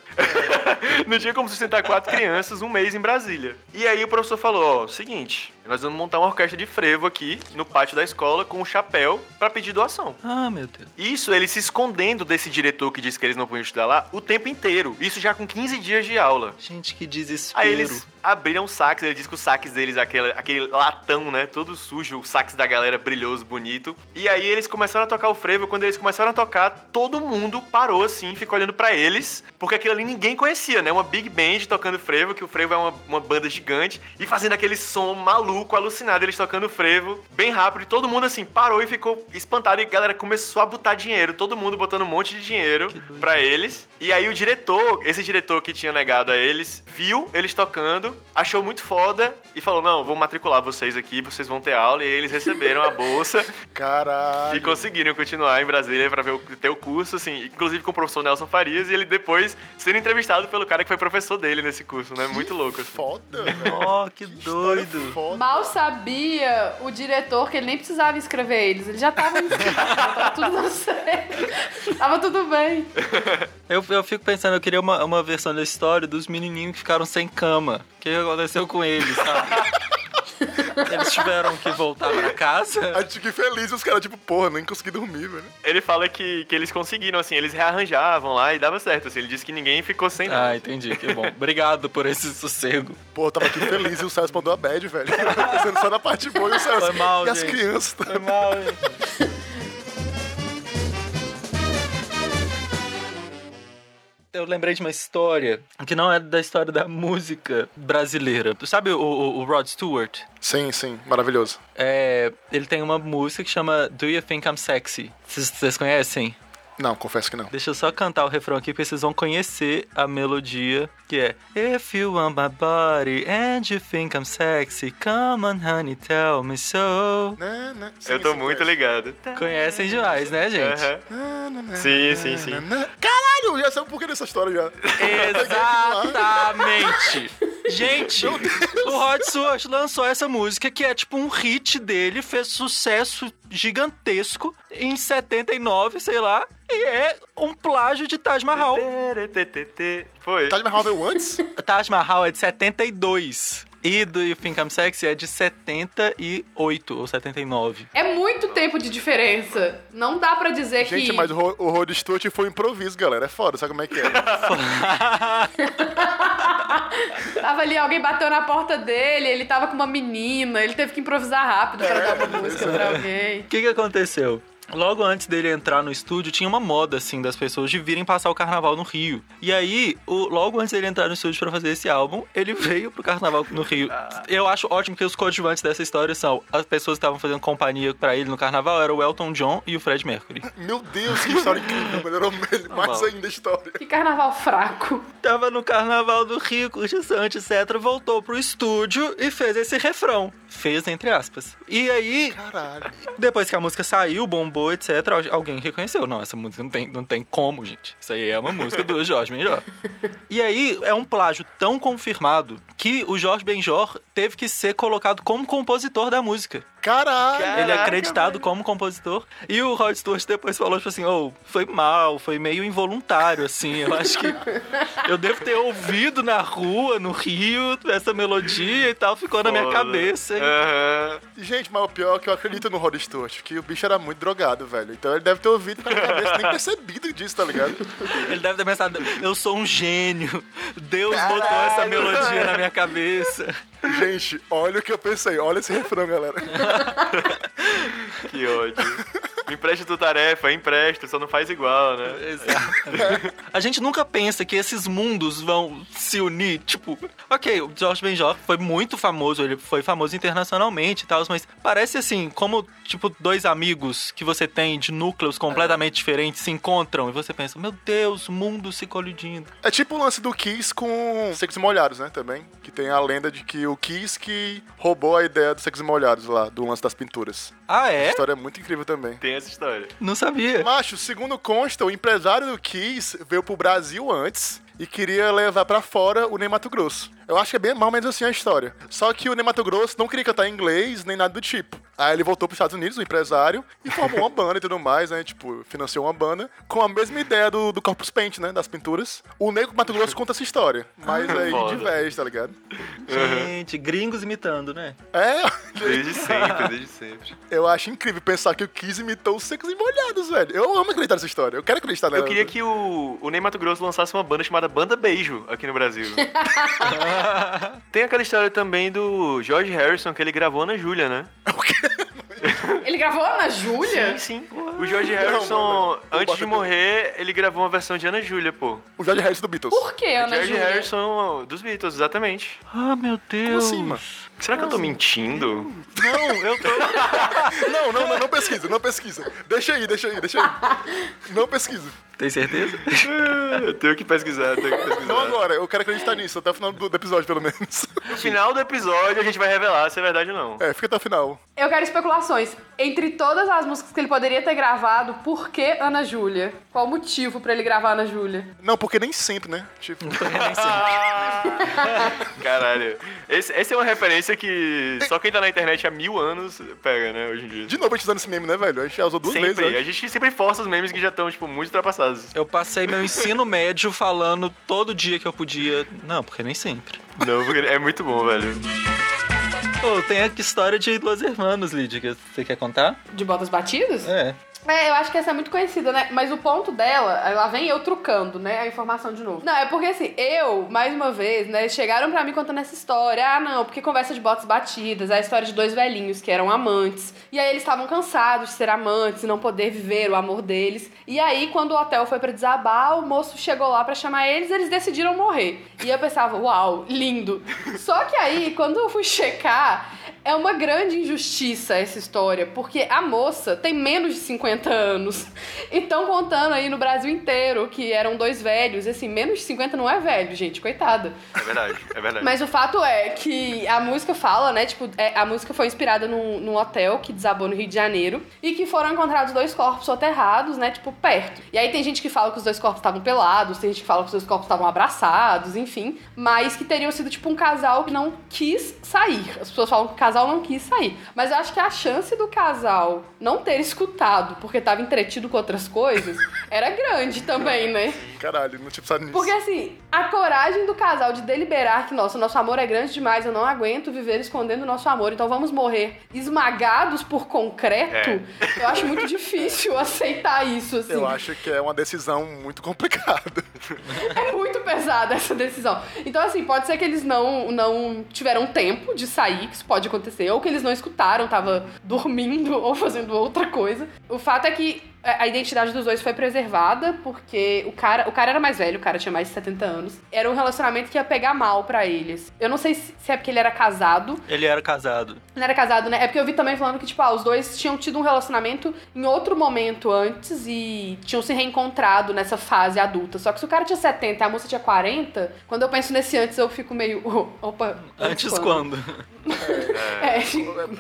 não tinha como sustentar quatro crianças um mês em Brasília. E aí o professor falou, ó, seguinte, nós vamos montar uma orquestra de frevo aqui no pátio da escola com um chapéu pra pedir doação. Ah, meu Deus. Isso, ele se escondendo desse diretor que disse que eles não podiam estudar lá o tempo inteiro. Isso já com 15 dias de aula. Gente, que desespero. Aí eles abriram saques, ele disse que os saques deles, aquele, aquele latão, né? Todo sujo, o saques da galera brilhoso, bonito. E aí eles começaram a tocar o frevo. Quando eles começaram a tocar, todo mundo parou assim, ficou olhando pra eles, porque aquilo ali ninguém conhecia, né? Uma big band tocando frevo, que o frevo é uma, uma banda gigante, e fazendo aquele som maluco, alucinado, eles tocando frevo, bem rápido, e todo mundo assim parou e ficou espantado. E a galera começou a botar dinheiro, todo mundo botando um monte de dinheiro Que pra eles. E aí o diretor, esse diretor que tinha negado a eles, viu eles tocando, achou muito foda e falou: Não, vou matricular vocês aqui, vocês vão ter aula. E aí eles receberam a bolsa Caralho. e conseguiram continuar em Brasília pra ver o, ter o curso, assim, inclusive com o professor Nelson Farias, e ele depois sendo entrevistado pelo cara que foi professor dele nesse curso, né? Muito louco, assim. Foda, velho. Oh, que História doido. Foda. Mal sabia o diretor que ele nem precisava inscrever eles. Ele já tava inscrito, tava tudo certo. Tava tudo bem. Eu, eu fico pensando, eu queria uma, uma versão da história dos menininhos que ficaram sem cama. O que aconteceu com eles, sabe? Eles tiveram que voltar pra casa. A gente fica feliz, os caras, tipo, porra, nem consegui dormir, velho. Ele fala que, que eles conseguiram, assim, eles rearranjavam lá e dava certo, assim. Ele disse que ninguém ficou sem nada. Ah, entendi, que bom. Obrigado por esse sossego. Pô, eu tava aqui feliz e o Celso mandou a bad, velho. Pensando só na parte boa e o Celso. Foi mal, e as gente. crianças. Foi mal, gente. Eu lembrei de uma história que não é da história da música brasileira. Tu sabe o, o- o Rod Stewart? Sim, sim, maravilhoso. É, ele tem uma música que chama Do You Think I'm Sexy? Vocês- Vocês conhecem? Não, confesso que não. Deixa eu só cantar o refrão aqui, porque vocês vão conhecer a melodia, que é If you want my body and you think I'm sexy, come on honey, tell me so. Né. Sim, Eu tô sim, muito conheço. ligado. Conhecem demais, né, gente? Aham. Né, né, Sim, sim, sim. Caralho, já sei um pouquinho dessa história já. Exatamente! Gente, o Rod Stewart lançou essa música que é tipo um hit dele, fez sucesso gigantesco em 79, sei lá, e é um plágio de Taj Mahal. Foi. Taj Mahal veio antes? Taj Mahal é de 72. E do You Think I'm Sexy é de 78 ou 79. É muito tempo de diferença. Não dá pra dizer Gente, que. mas o, Ro- o Rod Stewart foi um improviso, galera. É foda, sabe como é que é? Tava ali, alguém bateu na porta dele, ele tava com uma menina, ele teve que improvisar rápido pra dar uma música pra alguém. O que, que aconteceu? Logo antes dele entrar no estúdio, tinha uma moda, assim, das pessoas de virem passar o carnaval no Rio. E aí, o- logo antes dele entrar no estúdio pra fazer esse álbum, ele veio pro carnaval no Rio. Eu acho ótimo que os coadjuvantes dessa história são as pessoas que estavam fazendo companhia pra ele no carnaval, era o Elton John e o Fred Mercury. Meu Deus, que história incrível. Melhorou me- mais bom. ainda a história. Que carnaval fraco. Tava no carnaval do Rio, curtição, etc. Voltou pro estúdio e fez esse refrão. Fez entre aspas. E aí, Caralho. Depois que a música saiu, bombou, etc., al- alguém reconheceu. Não, essa música não tem, não tem como, gente. Isso aí é uma música do Jorge Benjor. E aí, é um plágio tão confirmado que o Jorge Benjor teve que ser colocado como compositor da música. Caralho. Ele é acreditado como compositor. E o Rod Stewart depois falou, tipo assim, oh, foi mal, foi meio involuntário, assim. Eu acho que eu devo ter ouvido na rua, no Rio, essa melodia e tal, ficou na minha Foda. cabeça. Aham. Gente, mas o pior é que eu acredito no Rod Stewart, que o bicho era muito drogado, velho. Então ele deve ter ouvido na cabeça, nem percebido disso, tá ligado? Ele deve ter pensado, eu sou um gênio. Deus botou essa melodia na minha cabeça. Gente, olha o que eu pensei. Olha esse refrão, galera. Que ódio. Me empresta tua tarefa, empresta, só não faz igual, né? Exato. A gente nunca pensa que esses mundos vão se unir. Tipo, ok, o George Benjor foi muito famoso, ele foi famoso internacionalmente e tal, mas parece assim, como, tipo, dois amigos que você tem de núcleos completamente diferentes se encontram e você pensa, meu Deus, mundo se colidindo. É tipo o lance do Kiss com Secos e Molhados, né, também. Que tem a lenda de que o Kiss que roubou a ideia dos Secos e Molhados lá, do lance das pinturas. Ah, A é? história é muito incrível também. Tem essa história. Não sabia. Macho, segundo consta, o empresário do Kiss veio pro Brasil antes e queria levar pra fora o Ney Mato Grosso. Eu acho que é bem mal menos assim a história. Só que o Ney Mato Grosso não queria cantar em inglês nem nada do tipo. Aí ele voltou pros Estados Unidos, o empresário, e formou uma banda e tudo mais, né? Tipo, financiou uma banda com a mesma ideia do, do Corpus Paint, né? Das pinturas. O Ney Mato Grosso conta essa história, mas aí Foda. de vez, tá ligado? Gente, gringos imitando, né? É, Desde sempre, desde sempre. eu acho incrível pensar que o Kiss imitou os secos e molhados, velho. Eu amo acreditar nessa história. Eu quero acreditar nela. Eu queria que o, o Ney Mato Grosso lançasse uma banda chamada Banda Beijo aqui no Brasil. Tem aquela história também do George Harrison que ele gravou Ana Júlia, né? Ele gravou Ana Júlia? Sim, sim. O George Harrison, mano. antes de morrer, ele gravou uma versão de Ana Júlia, pô. O George Harrison do Beatles. Por que Ana George Júlia? Harrison dos Beatles, exatamente. Ah, meu Deus. Como assim, mano? Será que eu tô mentindo? Não, eu tô. Não, não, não, não pesquisa, não pesquisa. Deixa aí, deixa aí, deixa aí. Não pesquisa. Tem certeza? eu tenho que pesquisar, tenho que pesquisar. Não agora, eu quero acreditar nisso, até o final do, do episódio, pelo menos. No final do episódio a gente vai revelar se é verdade ou não. É, fica até o final. Eu quero especulações. Entre todas as músicas que ele poderia ter gravado, por que Ana Júlia? Qual o motivo pra ele gravar Ana Júlia? Não, porque nem sempre, né? Tipo, Caralho. Esse, essa é uma referência que só quem tá na internet há mil anos pega, né, hoje em dia. de novo a gente usando esse meme, né, velho? A gente já usou duas sempre. vezes. A né? gente sempre força os memes que já estão, tipo, muito ultrapassados. Eu passei meu ensino médio falando todo dia que eu podia. Não, porque nem sempre. Não, porque é muito bom, velho. Pô, tem a história de Los Hermanos, Lídia, que você quer contar? De botas batidas? É. É, eu acho que essa é muito conhecida, né? Mas o ponto dela, lá vem eu trucando, né? A informação de novo. Não, é porque assim, eu, mais uma vez, né? Chegaram pra mim contando essa história. Ah, não, porque conversa de botas batidas. A história de dois velhinhos que eram amantes. E aí eles estavam cansados de ser amantes e não poder viver o amor deles. E aí, quando o hotel foi pra desabar, o moço chegou lá pra chamar eles eles decidiram morrer. E eu pensava, uau, lindo. Só que aí, quando eu fui checar, é uma grande injustiça essa história, porque a moça tem menos de 50 anos. E estão contando aí no Brasil inteiro que eram dois velhos. Assim, menos de 50 não é velho, gente, coitada. É verdade, é verdade. Mas o fato é que a música fala, né? Tipo, é, a música foi inspirada num, num hotel que desabou no Rio de Janeiro e que foram encontrados dois corpos soterrados, né? Tipo, perto. E aí tem gente que fala que os dois corpos estavam pelados, tem gente que fala que os dois corpos estavam abraçados, enfim. Mas que teriam sido, tipo, um casal que não quis sair. As pessoas falam que o casal não quis sair. Mas eu acho que a chance do casal não ter escutado porque tava entretido com outras coisas era grande também, né? Caralho, não tinha pensado nisso. Porque assim, a coragem do casal de deliberar que, nossa, nosso amor é grande demais, eu não aguento viver escondendo o nosso amor, então vamos morrer esmagados por concreto, eu acho muito difícil aceitar isso, assim. Eu acho que é uma decisão muito complicada. É muito pesada essa decisão. Então, assim, pode ser que eles não, não tiveram tempo de sair, que isso pode acontecer, ou que eles não escutaram, tava dormindo ou fazendo outra coisa. O fato é que a identidade dos dois foi preservada porque o cara, o cara era mais velho, o cara tinha mais de 70 anos. Era um relacionamento que ia pegar mal pra eles. Eu não sei se é porque ele era casado. Ele era casado. Ele era casado, né? É porque eu vi também falando que, tipo, ah, os dois tinham tido um relacionamento em outro momento antes e tinham se reencontrado nessa fase adulta. Só que se o cara tinha 70 e a moça tinha 40, quando eu penso nesse antes, eu fico meio. opa. Antes quando? É,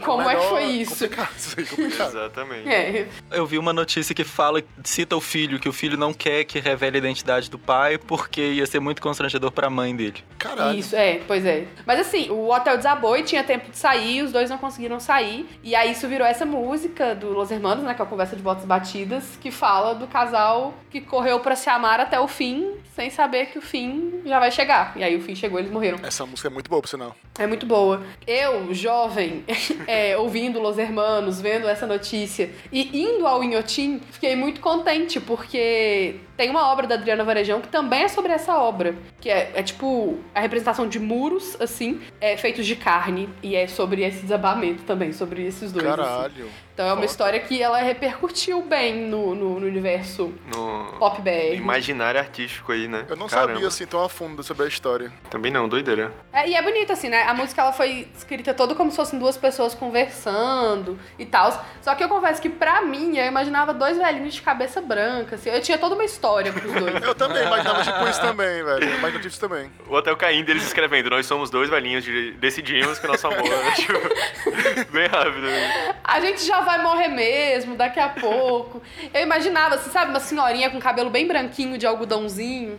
como é que foi isso? Complicado, complicado. Exatamente. É, Eu vi uma notícia que fala, cita o filho, que o filho não quer que revele a identidade do pai porque ia ser muito constrangedor pra mãe dele. Caralho. Isso, é, pois é. Mas assim, o hotel desabou e tinha tempo de sair, os dois não conseguiram sair. E aí isso virou essa música do Los Hermanos, né? Que é a conversa de botas batidas, que fala do casal que correu pra se amar até o fim, sem saber que o fim já vai chegar. E aí o fim chegou, eles morreram. Essa música é muito boa, por sinal. É muito boa. Eu, jovem, é, ouvindo Los Hermanos, vendo essa notícia e indo ao Inhotim, fiquei muito contente, porque tem uma obra da Adriana Varejão que também é sobre essa obra. Que é, é tipo a representação de muros, assim, é, feitos de carne. E é sobre esse desabamento também, sobre esses dois. assim. Caralho. Então é uma Foda. história que ela repercutiu bem no, no, no universo No pop BR. imaginário artístico aí, né? Eu não Caramba. sabia assim tão a fundo sobre a história. Também não, doideira. É, e é bonito, assim, né? A música ela foi escrita toda como se fossem duas pessoas conversando e tal. Só que eu confesso que pra mim, eu imaginava dois velhinhos de cabeça branca, assim. Eu tinha toda uma história pros dois. Eu também imaginava tipo isso também, velho. Eu Imaginava tipo isso também. O Hotel caindo, eles escrevendo, nós somos dois velhinhos, de- decidimos que nosso amor é tipo, bem rápido. né? A gente já vai morrer mesmo, daqui a pouco. Eu imaginava, assim, sabe, uma senhorinha com cabelo bem branquinho de algodãozinho.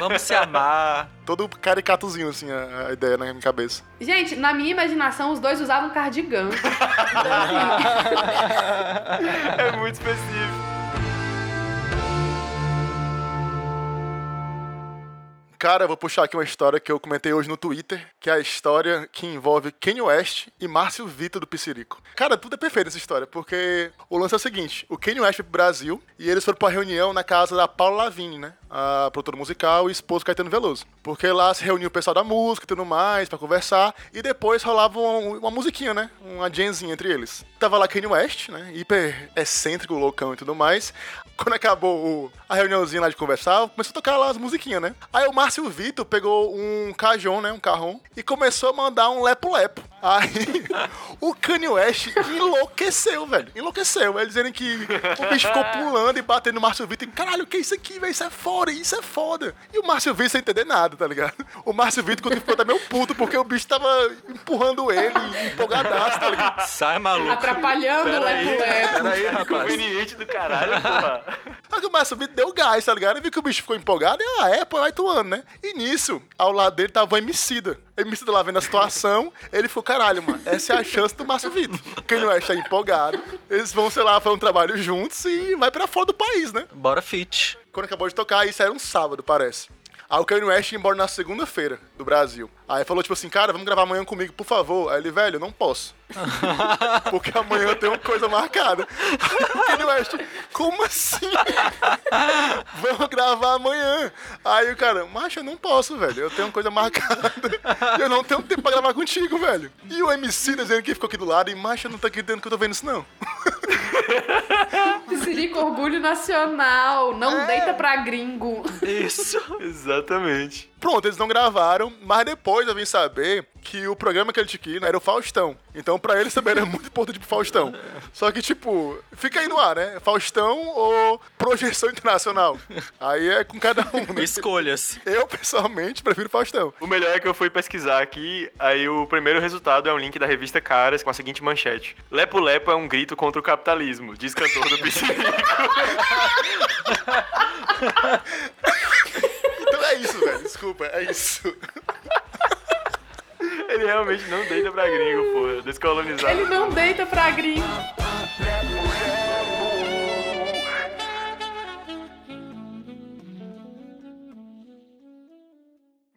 Vamos se amar. Todo caricatozinho, assim, a, a ideia na minha cabeça. Gente, na minha imaginação, os dois usavam cardigan. Então, assim, É muito específico. Cara, vou puxar aqui uma história que eu comentei hoje no Twitter, que é a história que envolve Kanye West e Márcio Vitor do Piscirico. Cara, tudo é perfeito essa história, porque o lance é o seguinte, o Kanye West foi pro Brasil e eles foram pra reunião na casa da Paula Lavigne, né? A produtora musical e esposo Caetano Veloso. Porque lá se reuniu o pessoal da música e tudo mais pra conversar e depois rolava uma, uma musiquinha, né? Uma jamzinha entre eles. Tava lá Kanye West, né? Hiper excêntrico, loucão e tudo mais. Quando acabou a reuniãozinha lá de conversar, começou a tocar lá as musiquinhas, né? Aí o Márcio Vitor pegou um cajon, né? Um carrão, e começou a mandar um lepo-lepo. Aí o Kanye West enlouqueceu, velho. Enlouqueceu. Ele dizendo que o bicho ficou pulando e batendo no Márcio Vitor. E, Caralho, o que é isso aqui, velho? Isso é foda, isso é foda. E o Márcio Vitor sem entender nada, tá ligado? O Márcio Vitor quando ficou até meio puto, porque o bicho tava empurrando ele, empolgadaço, tá ligado? Sai, maluco. atrapalhando o lepo-lepo. Peraí, rapaz. Conveniente do caralho, porra. Aí o Márcio Vitor deu gás, tá ligado? E viu que o bicho ficou empolgado e, ah, é, pô, vai tuando, né? E nisso, ao lado dele tava o Emicida. Emicida lá vendo a situação, ele ficou, caralho, mano, essa é a chance do Márcio Vitor. Quem não é tá empolgado, eles vão, sei lá, fazer um trabalho juntos e vai pra fora do país, né? Bora fit. Quando acabou de tocar, isso era um sábado, parece. Aí o Kanye West ia embora na segunda-feira do Brasil. Aí falou, tipo assim, cara, vamos gravar amanhã comigo, por favor. Aí ele, velho, não posso. Porque amanhã eu tenho uma coisa marcada. O Kanye West, como assim? vamos gravar amanhã. Aí o cara, macho, eu não posso, velho. Eu tenho uma coisa marcada. Eu não tenho tempo pra gravar contigo, velho. E o MC dizendo que ficou aqui do lado, e macho, eu não tô acreditando que eu tô vendo isso, não. Piscirico, orgulho nacional. Não É. deita pra gringo. Isso. Exatamente. Pronto, eles não gravaram, mas depois eu vim saber que o programa que ele tinha que ir era o Faustão. Então pra eles também era muito importante pro Faustão. Só que, tipo, fica aí no ar, né? Faustão ou projeção internacional? Aí é com cada um, né? Escolhas. Eu, pessoalmente, prefiro Faustão. O melhor é que eu fui pesquisar aqui, aí o primeiro resultado é um link da revista Caras com a seguinte manchete. Lepo Lepo é um grito contra o capitalismo, diz cantor do Piscirico. Então é isso, velho. Desculpa, é isso. Ele realmente não deita pra gringo, porra. Descolonizado. Ele não deita pra gringo.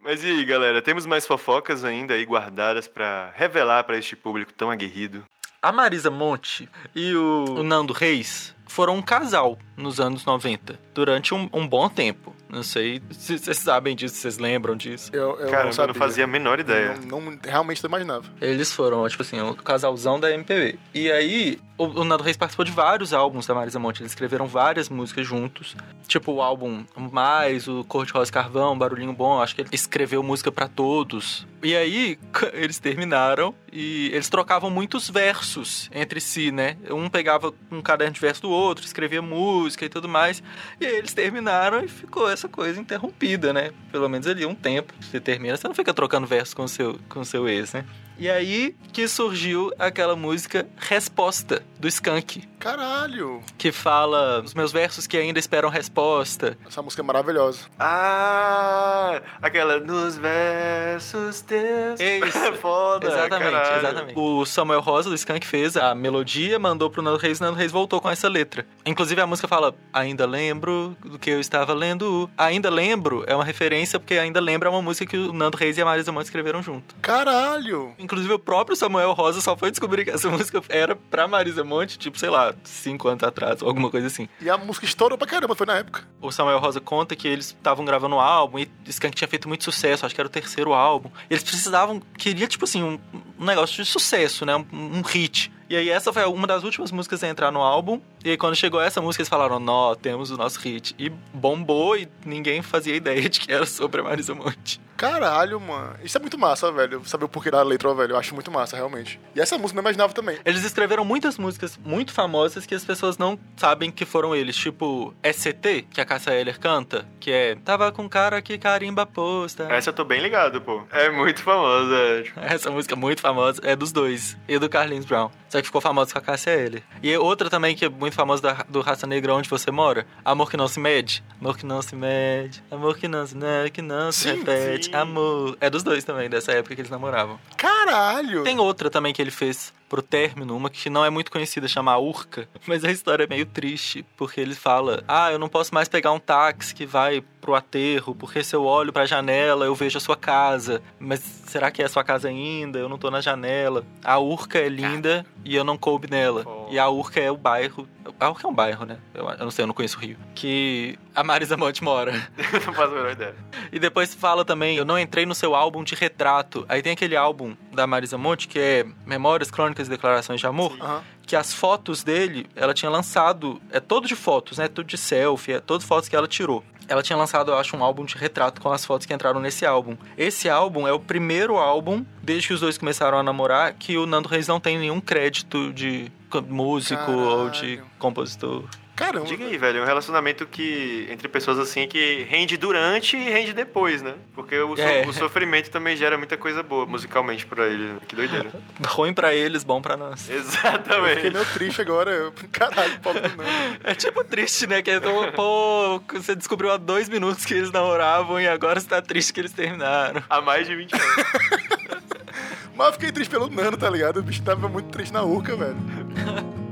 Mas e aí, galera, temos mais fofocas ainda aí guardadas pra revelar pra este público tão aguerrido? A Marisa Monte e o, o Nando Reis foram um casal nos anos 90, durante um, um bom tempo. Não sei se vocês sabem disso, se vocês lembram disso. Eu, eu Cara, não eu sabia. não fazia a menor ideia. Não, não- realmente não imaginava. Eles foram, tipo assim, o casalzão da MPB. E aí, o, o Nando Reis participou de vários álbuns da Marisa Monte. Eles escreveram várias músicas juntos. Tipo o álbum Mais, o Cor de Rosa e Carvão, Barulhinho Bom. Acho que ele escreveu música pra todos. E aí, eles terminaram e eles trocavam muitos versos entre si, né? Um pegava um caderno de verso do outro, escrevia música e tudo mais. E aí eles terminaram e ficou essa coisa interrompida, né? Pelo menos ali um tempo. Você termina, você não fica trocando verso com seu, com seu ex, né? E aí que surgiu aquela música Resposta, do Skank. Caralho! Que fala os meus versos que ainda esperam resposta. Essa música é maravilhosa. Ah, aquela nos versos teus. Isso. Foda, Exatamente, caralho. exatamente. O Samuel Rosa, do Skank, fez a melodia, mandou pro Nando Reis, e Nando Reis voltou com essa letra. Inclusive a música fala, ainda lembro do que eu estava lendo. Ainda lembro é uma referência, porque ainda lembra é uma música que o Nando Reis e a Marisa Monte escreveram junto. Caralho! Inclusive o próprio Samuel Rosa só foi descobrir que essa música era pra Marisa Monte, tipo, sei lá, cinco anos atrás, ou alguma coisa assim. E a música estourou pra caramba, foi na época. O Samuel Rosa conta que eles estavam gravando um álbum e Skank tinha feito muito sucesso, acho que era o terceiro álbum. Eles precisavam, queria, tipo assim, um, um negócio de sucesso, né? Um, um hit. E aí essa foi uma das últimas músicas a entrar no álbum. E aí quando chegou essa música, eles falaram, nó, temos o nosso hit. E bombou e ninguém fazia ideia de que era sobre a Marisa Monte. Caralho, mano. Isso é muito massa, velho. Saber o porquê da letra, velho. Eu acho muito massa, realmente. E essa música eu não imaginava também. Eles escreveram muitas músicas muito famosas que as pessoas não sabem que foram eles. Tipo, SCT, que a Cássia Eller canta, que é Tava com cara que carimba posta. Essa eu tô bem ligado, pô. É muito famosa. tipo, Essa música é muito famosa é dos dois. E do Carlinhos Brown. Só que ficou famosa com a Cássia Eller. E outra também que é muito famosa da- do Raça Negra Onde Você Mora. Amor que não se mede. Amor que não se mede. Amor que não se mede, que não se Sim, repete. sim. Amor. É dos dois também, dessa época que eles namoravam. Caralho! Tem outra também que ele fez pro término, uma que não é muito conhecida, chama Urca. Mas a história é meio triste, porque ele fala: Ah, eu não posso mais pegar um táxi que vai pro aterro, porque se eu olho pra janela eu vejo a sua casa. Mas será que é a sua casa ainda? Eu não tô na janela. A Urca é linda e eu não coube nela. Oh. E a Urca é o bairro. A Urca é um bairro, né? Eu, eu não sei, eu não conheço o Rio. Que a Marisa Monte mora. não faço a menor ideia. E depois fala também, eu não entrei no seu álbum de retrato. Aí tem aquele álbum da Marisa Monte, que é Memórias, Crônicas e Declarações de Amor, que as fotos dele, ela tinha lançado, é todo de fotos, né? Tudo de selfie, é todas fotos que ela tirou. Ela tinha lançado, eu acho, um álbum de retrato com as fotos que entraram nesse álbum. Esse álbum é o primeiro álbum, desde que os dois começaram a namorar, que o Nando Reis não tem nenhum crédito de co- músico ou de Caralho. compositor. Caramba. Diga aí, velho, é um relacionamento que entre pessoas assim que rende durante e rende depois, né? Porque o, so- É. o sofrimento também gera muita coisa boa musicalmente pra ele. né? Que doideira. Ruim pra eles, bom pra nós. Eu fiquei Exatamente. meio triste agora. Eu- Caralho, pobre do Nando. É tipo triste, né? Que então, pô, você descobriu há dois minutos que eles namoravam e agora você tá triste que eles terminaram. Há mais de 20 anos. Mas eu fiquei triste pelo Nando, tá ligado? O bicho tava muito triste na urca, velho.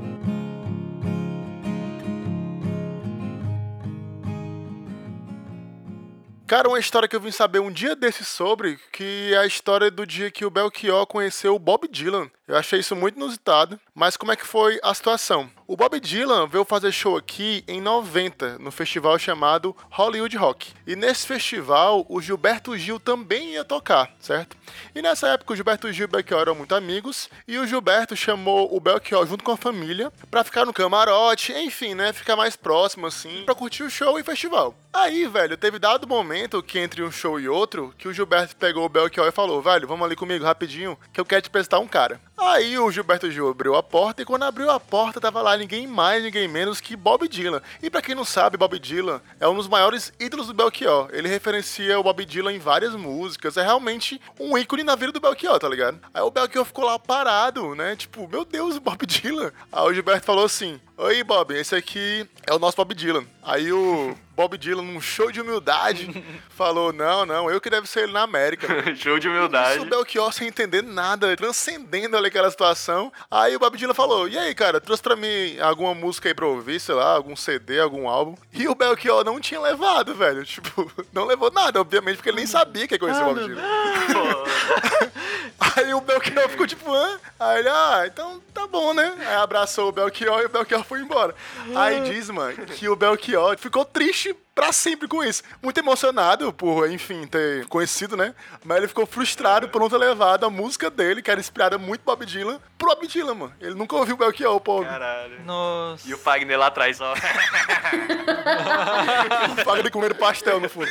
Cara, uma história que eu vim saber um dia desse sobre, que é a história do dia que o Belchior conheceu o Bob Dylan. Eu achei isso muito inusitado, mas como é que foi a situação? O Bob Dylan veio fazer show aqui em 90, no festival chamado Hollywood Rock. E nesse festival, o Gilberto Gil também ia tocar, certo? E nessa época, o Gilberto Gil e o Belchior eram muito amigos, e o Gilberto chamou o Belchior junto com a família pra ficar no camarote, enfim, né? Ficar mais próximo, assim, pra curtir o show e o festival. Aí, velho, teve dado momento que entre um show e outro, que o Gilberto pegou o Belchior e falou, velho, vamos ali comigo rapidinho, que eu quero te apresentar um cara. Aí o Gilberto Gil abriu a porta e quando abriu a porta tava lá ninguém mais, ninguém menos que Bob Dylan. E pra quem não sabe, Bob Dylan é um dos maiores ídolos do Belchior. Ele referencia o Bob Dylan em várias músicas, é realmente um ícone na vida do Belchior, tá ligado? Aí o Belchior ficou lá parado, né? Tipo, meu Deus, Bob Dylan. Aí o Gilberto falou assim: Oi, Bob, esse aqui é o nosso Bob Dylan. Aí o Bob Dylan, num show de humildade, falou: Não, não, eu que deve ser ele na América. Show de Isso, humildade. o Belchior sem entender nada, transcendendo ali aquela situação. Aí o Bob Dylan falou: E aí, cara, trouxe pra mim alguma música aí pra ouvir, sei lá, algum CD, algum álbum. E o Belchior não tinha levado, velho. Tipo, não levou nada, obviamente, porque ele nem sabia que ia conhecer o Bob Dylan. Aí o Belchior ficou tipo, hã? Aí ele, ah, então tá bom, né? Aí abraçou o Belchior e o Belchior foi embora. Aí diz, mano, que o Belchior ficou triste pra sempre com isso. Muito emocionado por, enfim, ter conhecido, né? Mas ele ficou frustrado por não ter levado a música dele, que era inspirada muito Bob Dylan, pro Bob Dylan, mano. Ele nunca ouviu o Belchior, pô. Caralho. Nossa. E o Fagner lá atrás, ó. Fagner comendo pastel no fundo.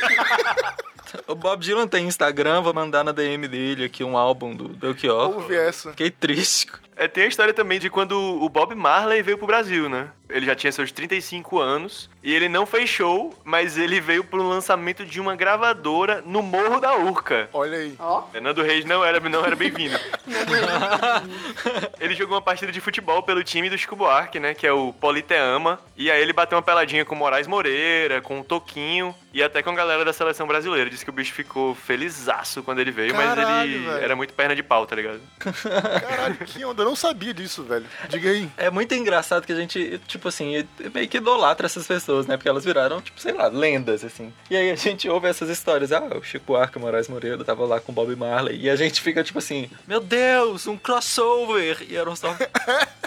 O Bob Dylan tem Instagram, vou mandar na DM dele aqui um álbum do Belchior. Ouve essa. Fiquei triste. É, tem a história também de quando o Bob Marley veio pro Brasil, né? Ele já tinha seus 35 anos e ele não fez show, mas ele veio pro lançamento de uma gravadora no Morro da Urca. Olha aí. Ó, Fernando Reis não era, não era bem-vindo. ele jogou uma partida de futebol pelo time do Chico Buarque, né? Que é o Politeama. E aí ele bateu uma peladinha com o Moraes Moreira, com o Toquinho e até com a galera da seleção brasileira. Disse que o bicho ficou felizaço quando ele veio, mas Caralho, ele velho. era muito perna de pau, tá ligado? Caralho, que onda. Eu não sabia disso, velho. Diga aí. É muito engraçado que a gente, tipo assim, meio que idolatra essas pessoas, né? Porque elas viraram, tipo, sei lá, lendas, assim. E aí a gente ouve essas histórias. Ah, o Chico Arca, Moraes Moreira, tava lá com o Bob Marley. E a gente fica, tipo assim, meu Deus, um crossover! E eram só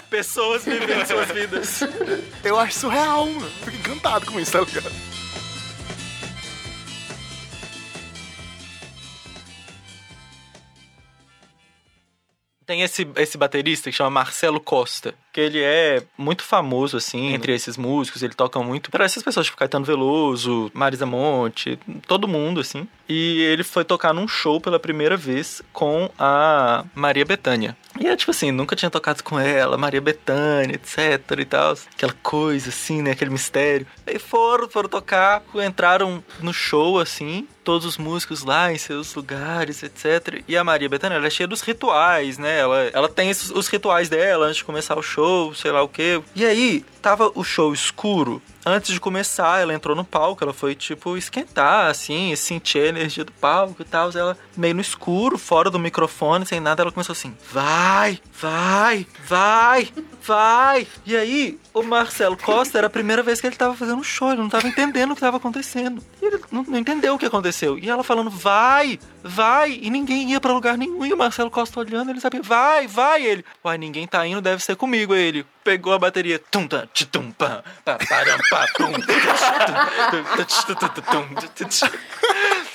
pessoas vivendo suas vidas. Eu acho surreal, mano. Fico encantado com isso, tá ligado? Tem esse, esse baterista que chama Marcelo Costa, que ele é muito famoso, assim, entre esses músicos. Ele toca muito para essas pessoas, tipo Caetano Veloso, Marisa Monte, todo mundo, assim. E ele foi tocar num show pela primeira vez com a Maria Bethânia. E é tipo assim, nunca tinha tocado com ela, Maria Bethânia, etc e tal. Aquela coisa assim, né? Aquele mistério. Aí foram, foram tocar, entraram no show, assim, todos os músicos lá em seus lugares, etc. E a Maria Bethânia, ela é cheia dos rituais, né? Ela, ela tem esses, os rituais dela antes de começar o show, sei lá o quê. E aí, tava o show escuro. Antes de começar, ela entrou no palco, ela foi, tipo, esquentar, assim, sentir a energia do palco e tal. Ela meio no escuro, fora do microfone, sem nada, ela começou assim: vai, vai, vai, vai. E aí, o Marcelo Costa era a primeira vez que ele tava fazendo um show, ele não tava entendendo o que tava acontecendo. E ele não, não entendeu o que aconteceu. E ela falando: vai, vai. E ninguém ia pra lugar nenhum. E o Marcelo Costa olhando, ele sabia: vai, vai. Ele: uai, ninguém tá indo, deve ser comigo. Aí ele pegou a bateria, tum, tum, pam, param, tum.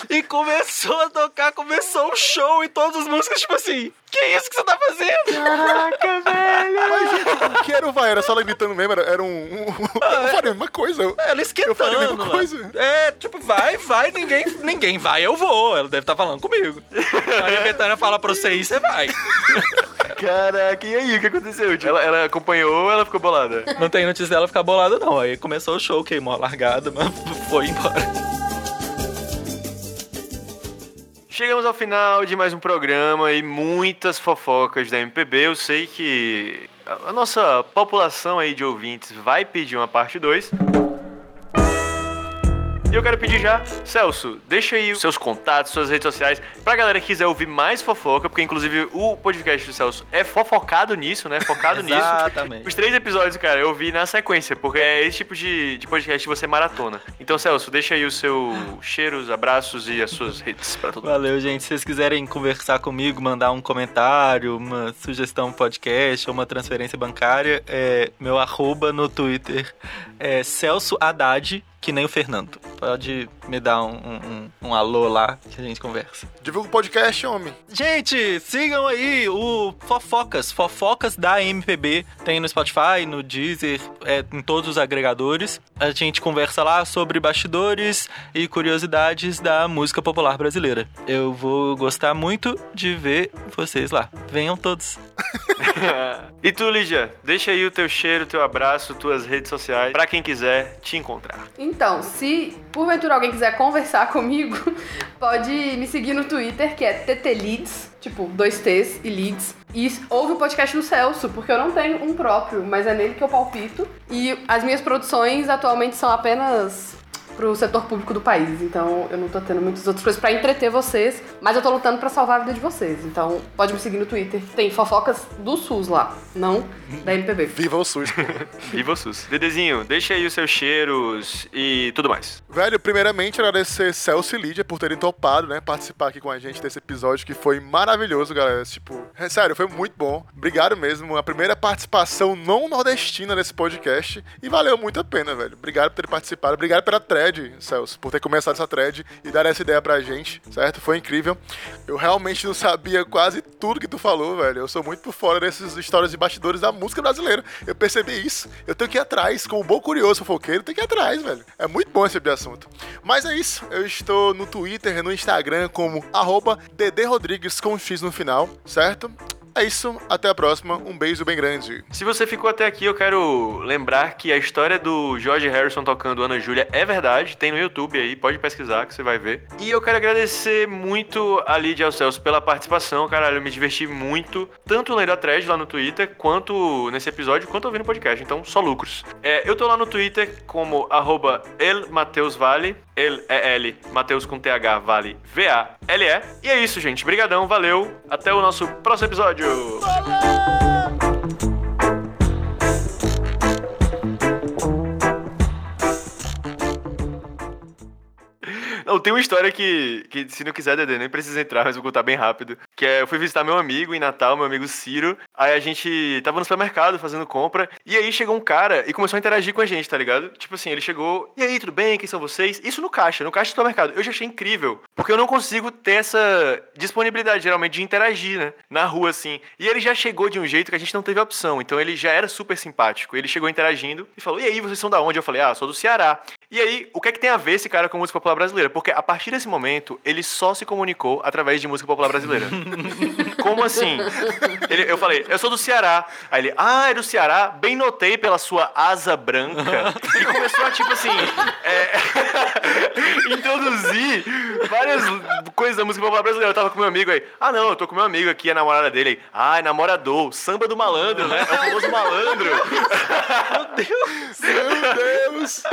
E começou a tocar, começou o show e todas as músicas, tipo assim, que isso que você tá fazendo? Caraca, velho! Mas, gente, o que era o vai? Era só ela gritando mesmo? Era, era um. um... Eu faria a mesma coisa. Eu- Ela Eu faria a mesma esquentando lá. coisa. É, tipo, vai, vai, ninguém, ninguém vai, eu vou. Ela deve estar falando comigo. Aí a Betânia fala pra você ir, você vai. Caraca, e aí, o que aconteceu? Ela, ela acompanhou ou ela ficou bolada? Não tem notícia dela ficar bolada, não. Aí começou o show, queimou a largada, mas foi embora. Chegamos ao final de mais um programa e muitas fofocas da MPB. Eu sei que a a nossa população aí de ouvintes vai pedir uma parte 2. E eu quero pedir já, Celso, deixa aí os seus contatos, suas redes sociais, pra galera que quiser ouvir mais fofoca, porque inclusive o podcast do Celso é fofocado nisso, né? Focado nisso. Exatamente. Os três episódios, cara, eu vi na sequência, porque é esse tipo de, de podcast que você maratona. Então, Celso, deixa aí o seu cheiros, abraços e as suas redes pra todo mundo. Valeu, gente. Se vocês quiserem conversar comigo, mandar um comentário, uma sugestão podcast ou uma transferência bancária, é meu arroba no Twitter é Celso Haddad, que nem o Fernando. Pode me dar um, um, um- alô lá que a gente conversa. Divulga o podcast, homem. Gente, sigam aí o Fofocas, Fofocas da MPB. Tem no Spotify, no Deezer, é, em todos os agregadores. A gente conversa lá sobre bastidores e curiosidades da música popular brasileira. Eu vou gostar muito de ver vocês lá. Venham todos. e tu, Lídia, deixa aí o teu cheiro, teu abraço, tuas redes sociais, pra quem quiser te encontrar. Então, se porventura alguém quiser conversar comigo, pode me seguir no Twitter, que é TTLeads, tipo, dois T's e Leads. E ouve o podcast do Celso, porque eu não tenho um próprio, mas é nele que eu palpito. E as minhas produções atualmente são apenas pro setor público do país. Então eu não tô tendo muitas outras coisas pra entreter vocês, mas eu tô lutando pra salvar a vida de vocês. Então pode me seguir no Twitter. Tem fofocas do SUS lá, não da MPB. Viva o SUS. Viva o SUS. Dedezinho, deixa aí os seus cheiros e tudo mais. Velho, primeiramente agradecer Celso e Lídia por terem topado, né? Participar aqui com a gente desse episódio que foi maravilhoso, galera. Tipo, é sério, foi muito bom. Obrigado mesmo. A primeira participação não nordestina nesse podcast. E valeu muito a pena, velho. Obrigado por ter participado. Obrigado pela thread, Celso, por ter começado essa thread e dar essa ideia pra gente, certo? Foi incrível. Eu realmente não sabia quase tudo que tu falou, velho. Eu sou muito por fora dessas histórias de bastidores da música brasileira. Eu percebi isso. Eu tenho que ir atrás, como um bom curioso fofoqueiro, tenho que ir atrás, velho. É muito bom esse tipo assunto. Mas é isso. Eu estou no Twitter no Instagram como arroba ddrodrigues com X no final, certo? É isso, até a próxima. Um beijo bem grande. Se você ficou até aqui, eu quero lembrar que a história do George Harrison tocando Ana Júlia é verdade, tem no YouTube aí, pode pesquisar que você vai ver. E eu quero agradecer muito a Lídia ao Celso pela participação, caralho, eu me diverti muito, tanto no da Thread lá no Twitter, quanto nesse episódio, quanto ouvindo o podcast, então só lucros. É, eu tô lá no Twitter como arroba elmateusvale, L-E-L, Mateus com TH, vale V-A-L-E. E é isso, gente. Brigadão, valeu. Até o nosso próximo episódio. Não, tem uma história que, que, se não quiser, Dedê, nem precisa entrar, mas vou contar bem rápido. Que é, eu fui visitar meu amigo em Natal, meu amigo Ciro. Aí a gente tava no supermercado fazendo compra. E aí chegou um cara e começou a interagir com a gente, tá ligado? Tipo assim, ele chegou. E aí, tudo bem? Quem são vocês? Isso no caixa, no caixa do supermercado. Eu já achei incrível. Porque eu não consigo ter essa disponibilidade, geralmente, de interagir, né? Na rua, assim. E ele já chegou de um jeito que a gente não teve opção. Então ele já era super simpático. Ele chegou interagindo e falou: E aí, vocês são da onde? Eu falei: Ah, sou do Ceará. E aí, o que é que tem a ver esse cara com música popular brasileira? Porque a partir desse momento, ele só se comunicou através de música popular brasileira. Como assim? Ele- eu falei, eu sou do Ceará. Aí ele, ah, é do Ceará? Bem notei pela sua asa branca. E começou a, tipo assim, é, introduzir várias coisas da música popular brasileira. Eu tava com meu amigo aí, ah, não, eu tô com meu amigo aqui, a namorada dele aí. Ah, é namorador, samba do malandro, né? É o famoso malandro. Meu Deus!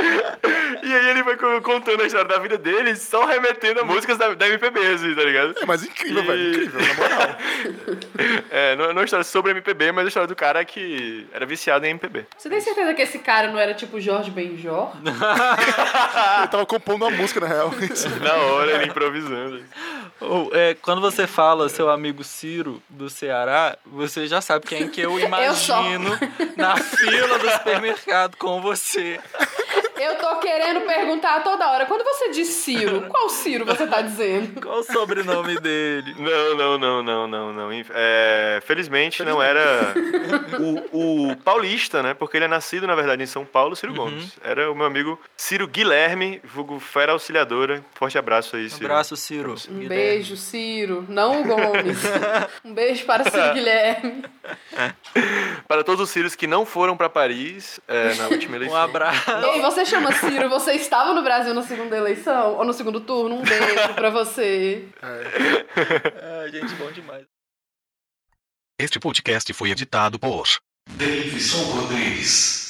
E aí ele foi co- contando a história da vida dele, só remetendo a músicas da, da MPB, assim, tá ligado? É, mas incrível, E- velho. Incrível, na moral. É, não, não é uma história sobre MPB, mas a história do cara que era viciado em MPB. Você tem certeza que esse cara não era tipo Jorge Benjor? Ele tava compondo uma música, na real. Na hora, ele improvisando. Ou, é, quando você fala seu amigo Ciro do Ceará, você já sabe quem que eu imagino na fila do supermercado com você. Eu tô querendo perguntar toda hora. Quando você diz Ciro, qual Ciro você tá dizendo? Qual o sobrenome dele? Não, não, não, não, não, não. É, felizmente não era o, o paulista, né? Porque ele é nascido, na verdade, em São Paulo, Ciro Gomes. Era o meu amigo Ciro Guilherme, vulgo Fera Auxiliadora. Forte abraço aí, Um Ciro. abraço, Ciro. Um beijo, Ciro. Não o Gomes. Um beijo para Ciro Guilherme. Para todos os Ciros que não foram pra Paris é, na última Um eleição. abraço. Ei, você chama Ciro, você estava no Brasil na segunda eleição? Ou no segundo turno? Um beijo pra você. Ah, gente, bom demais. Este podcast foi editado por Davidson Rodrigues.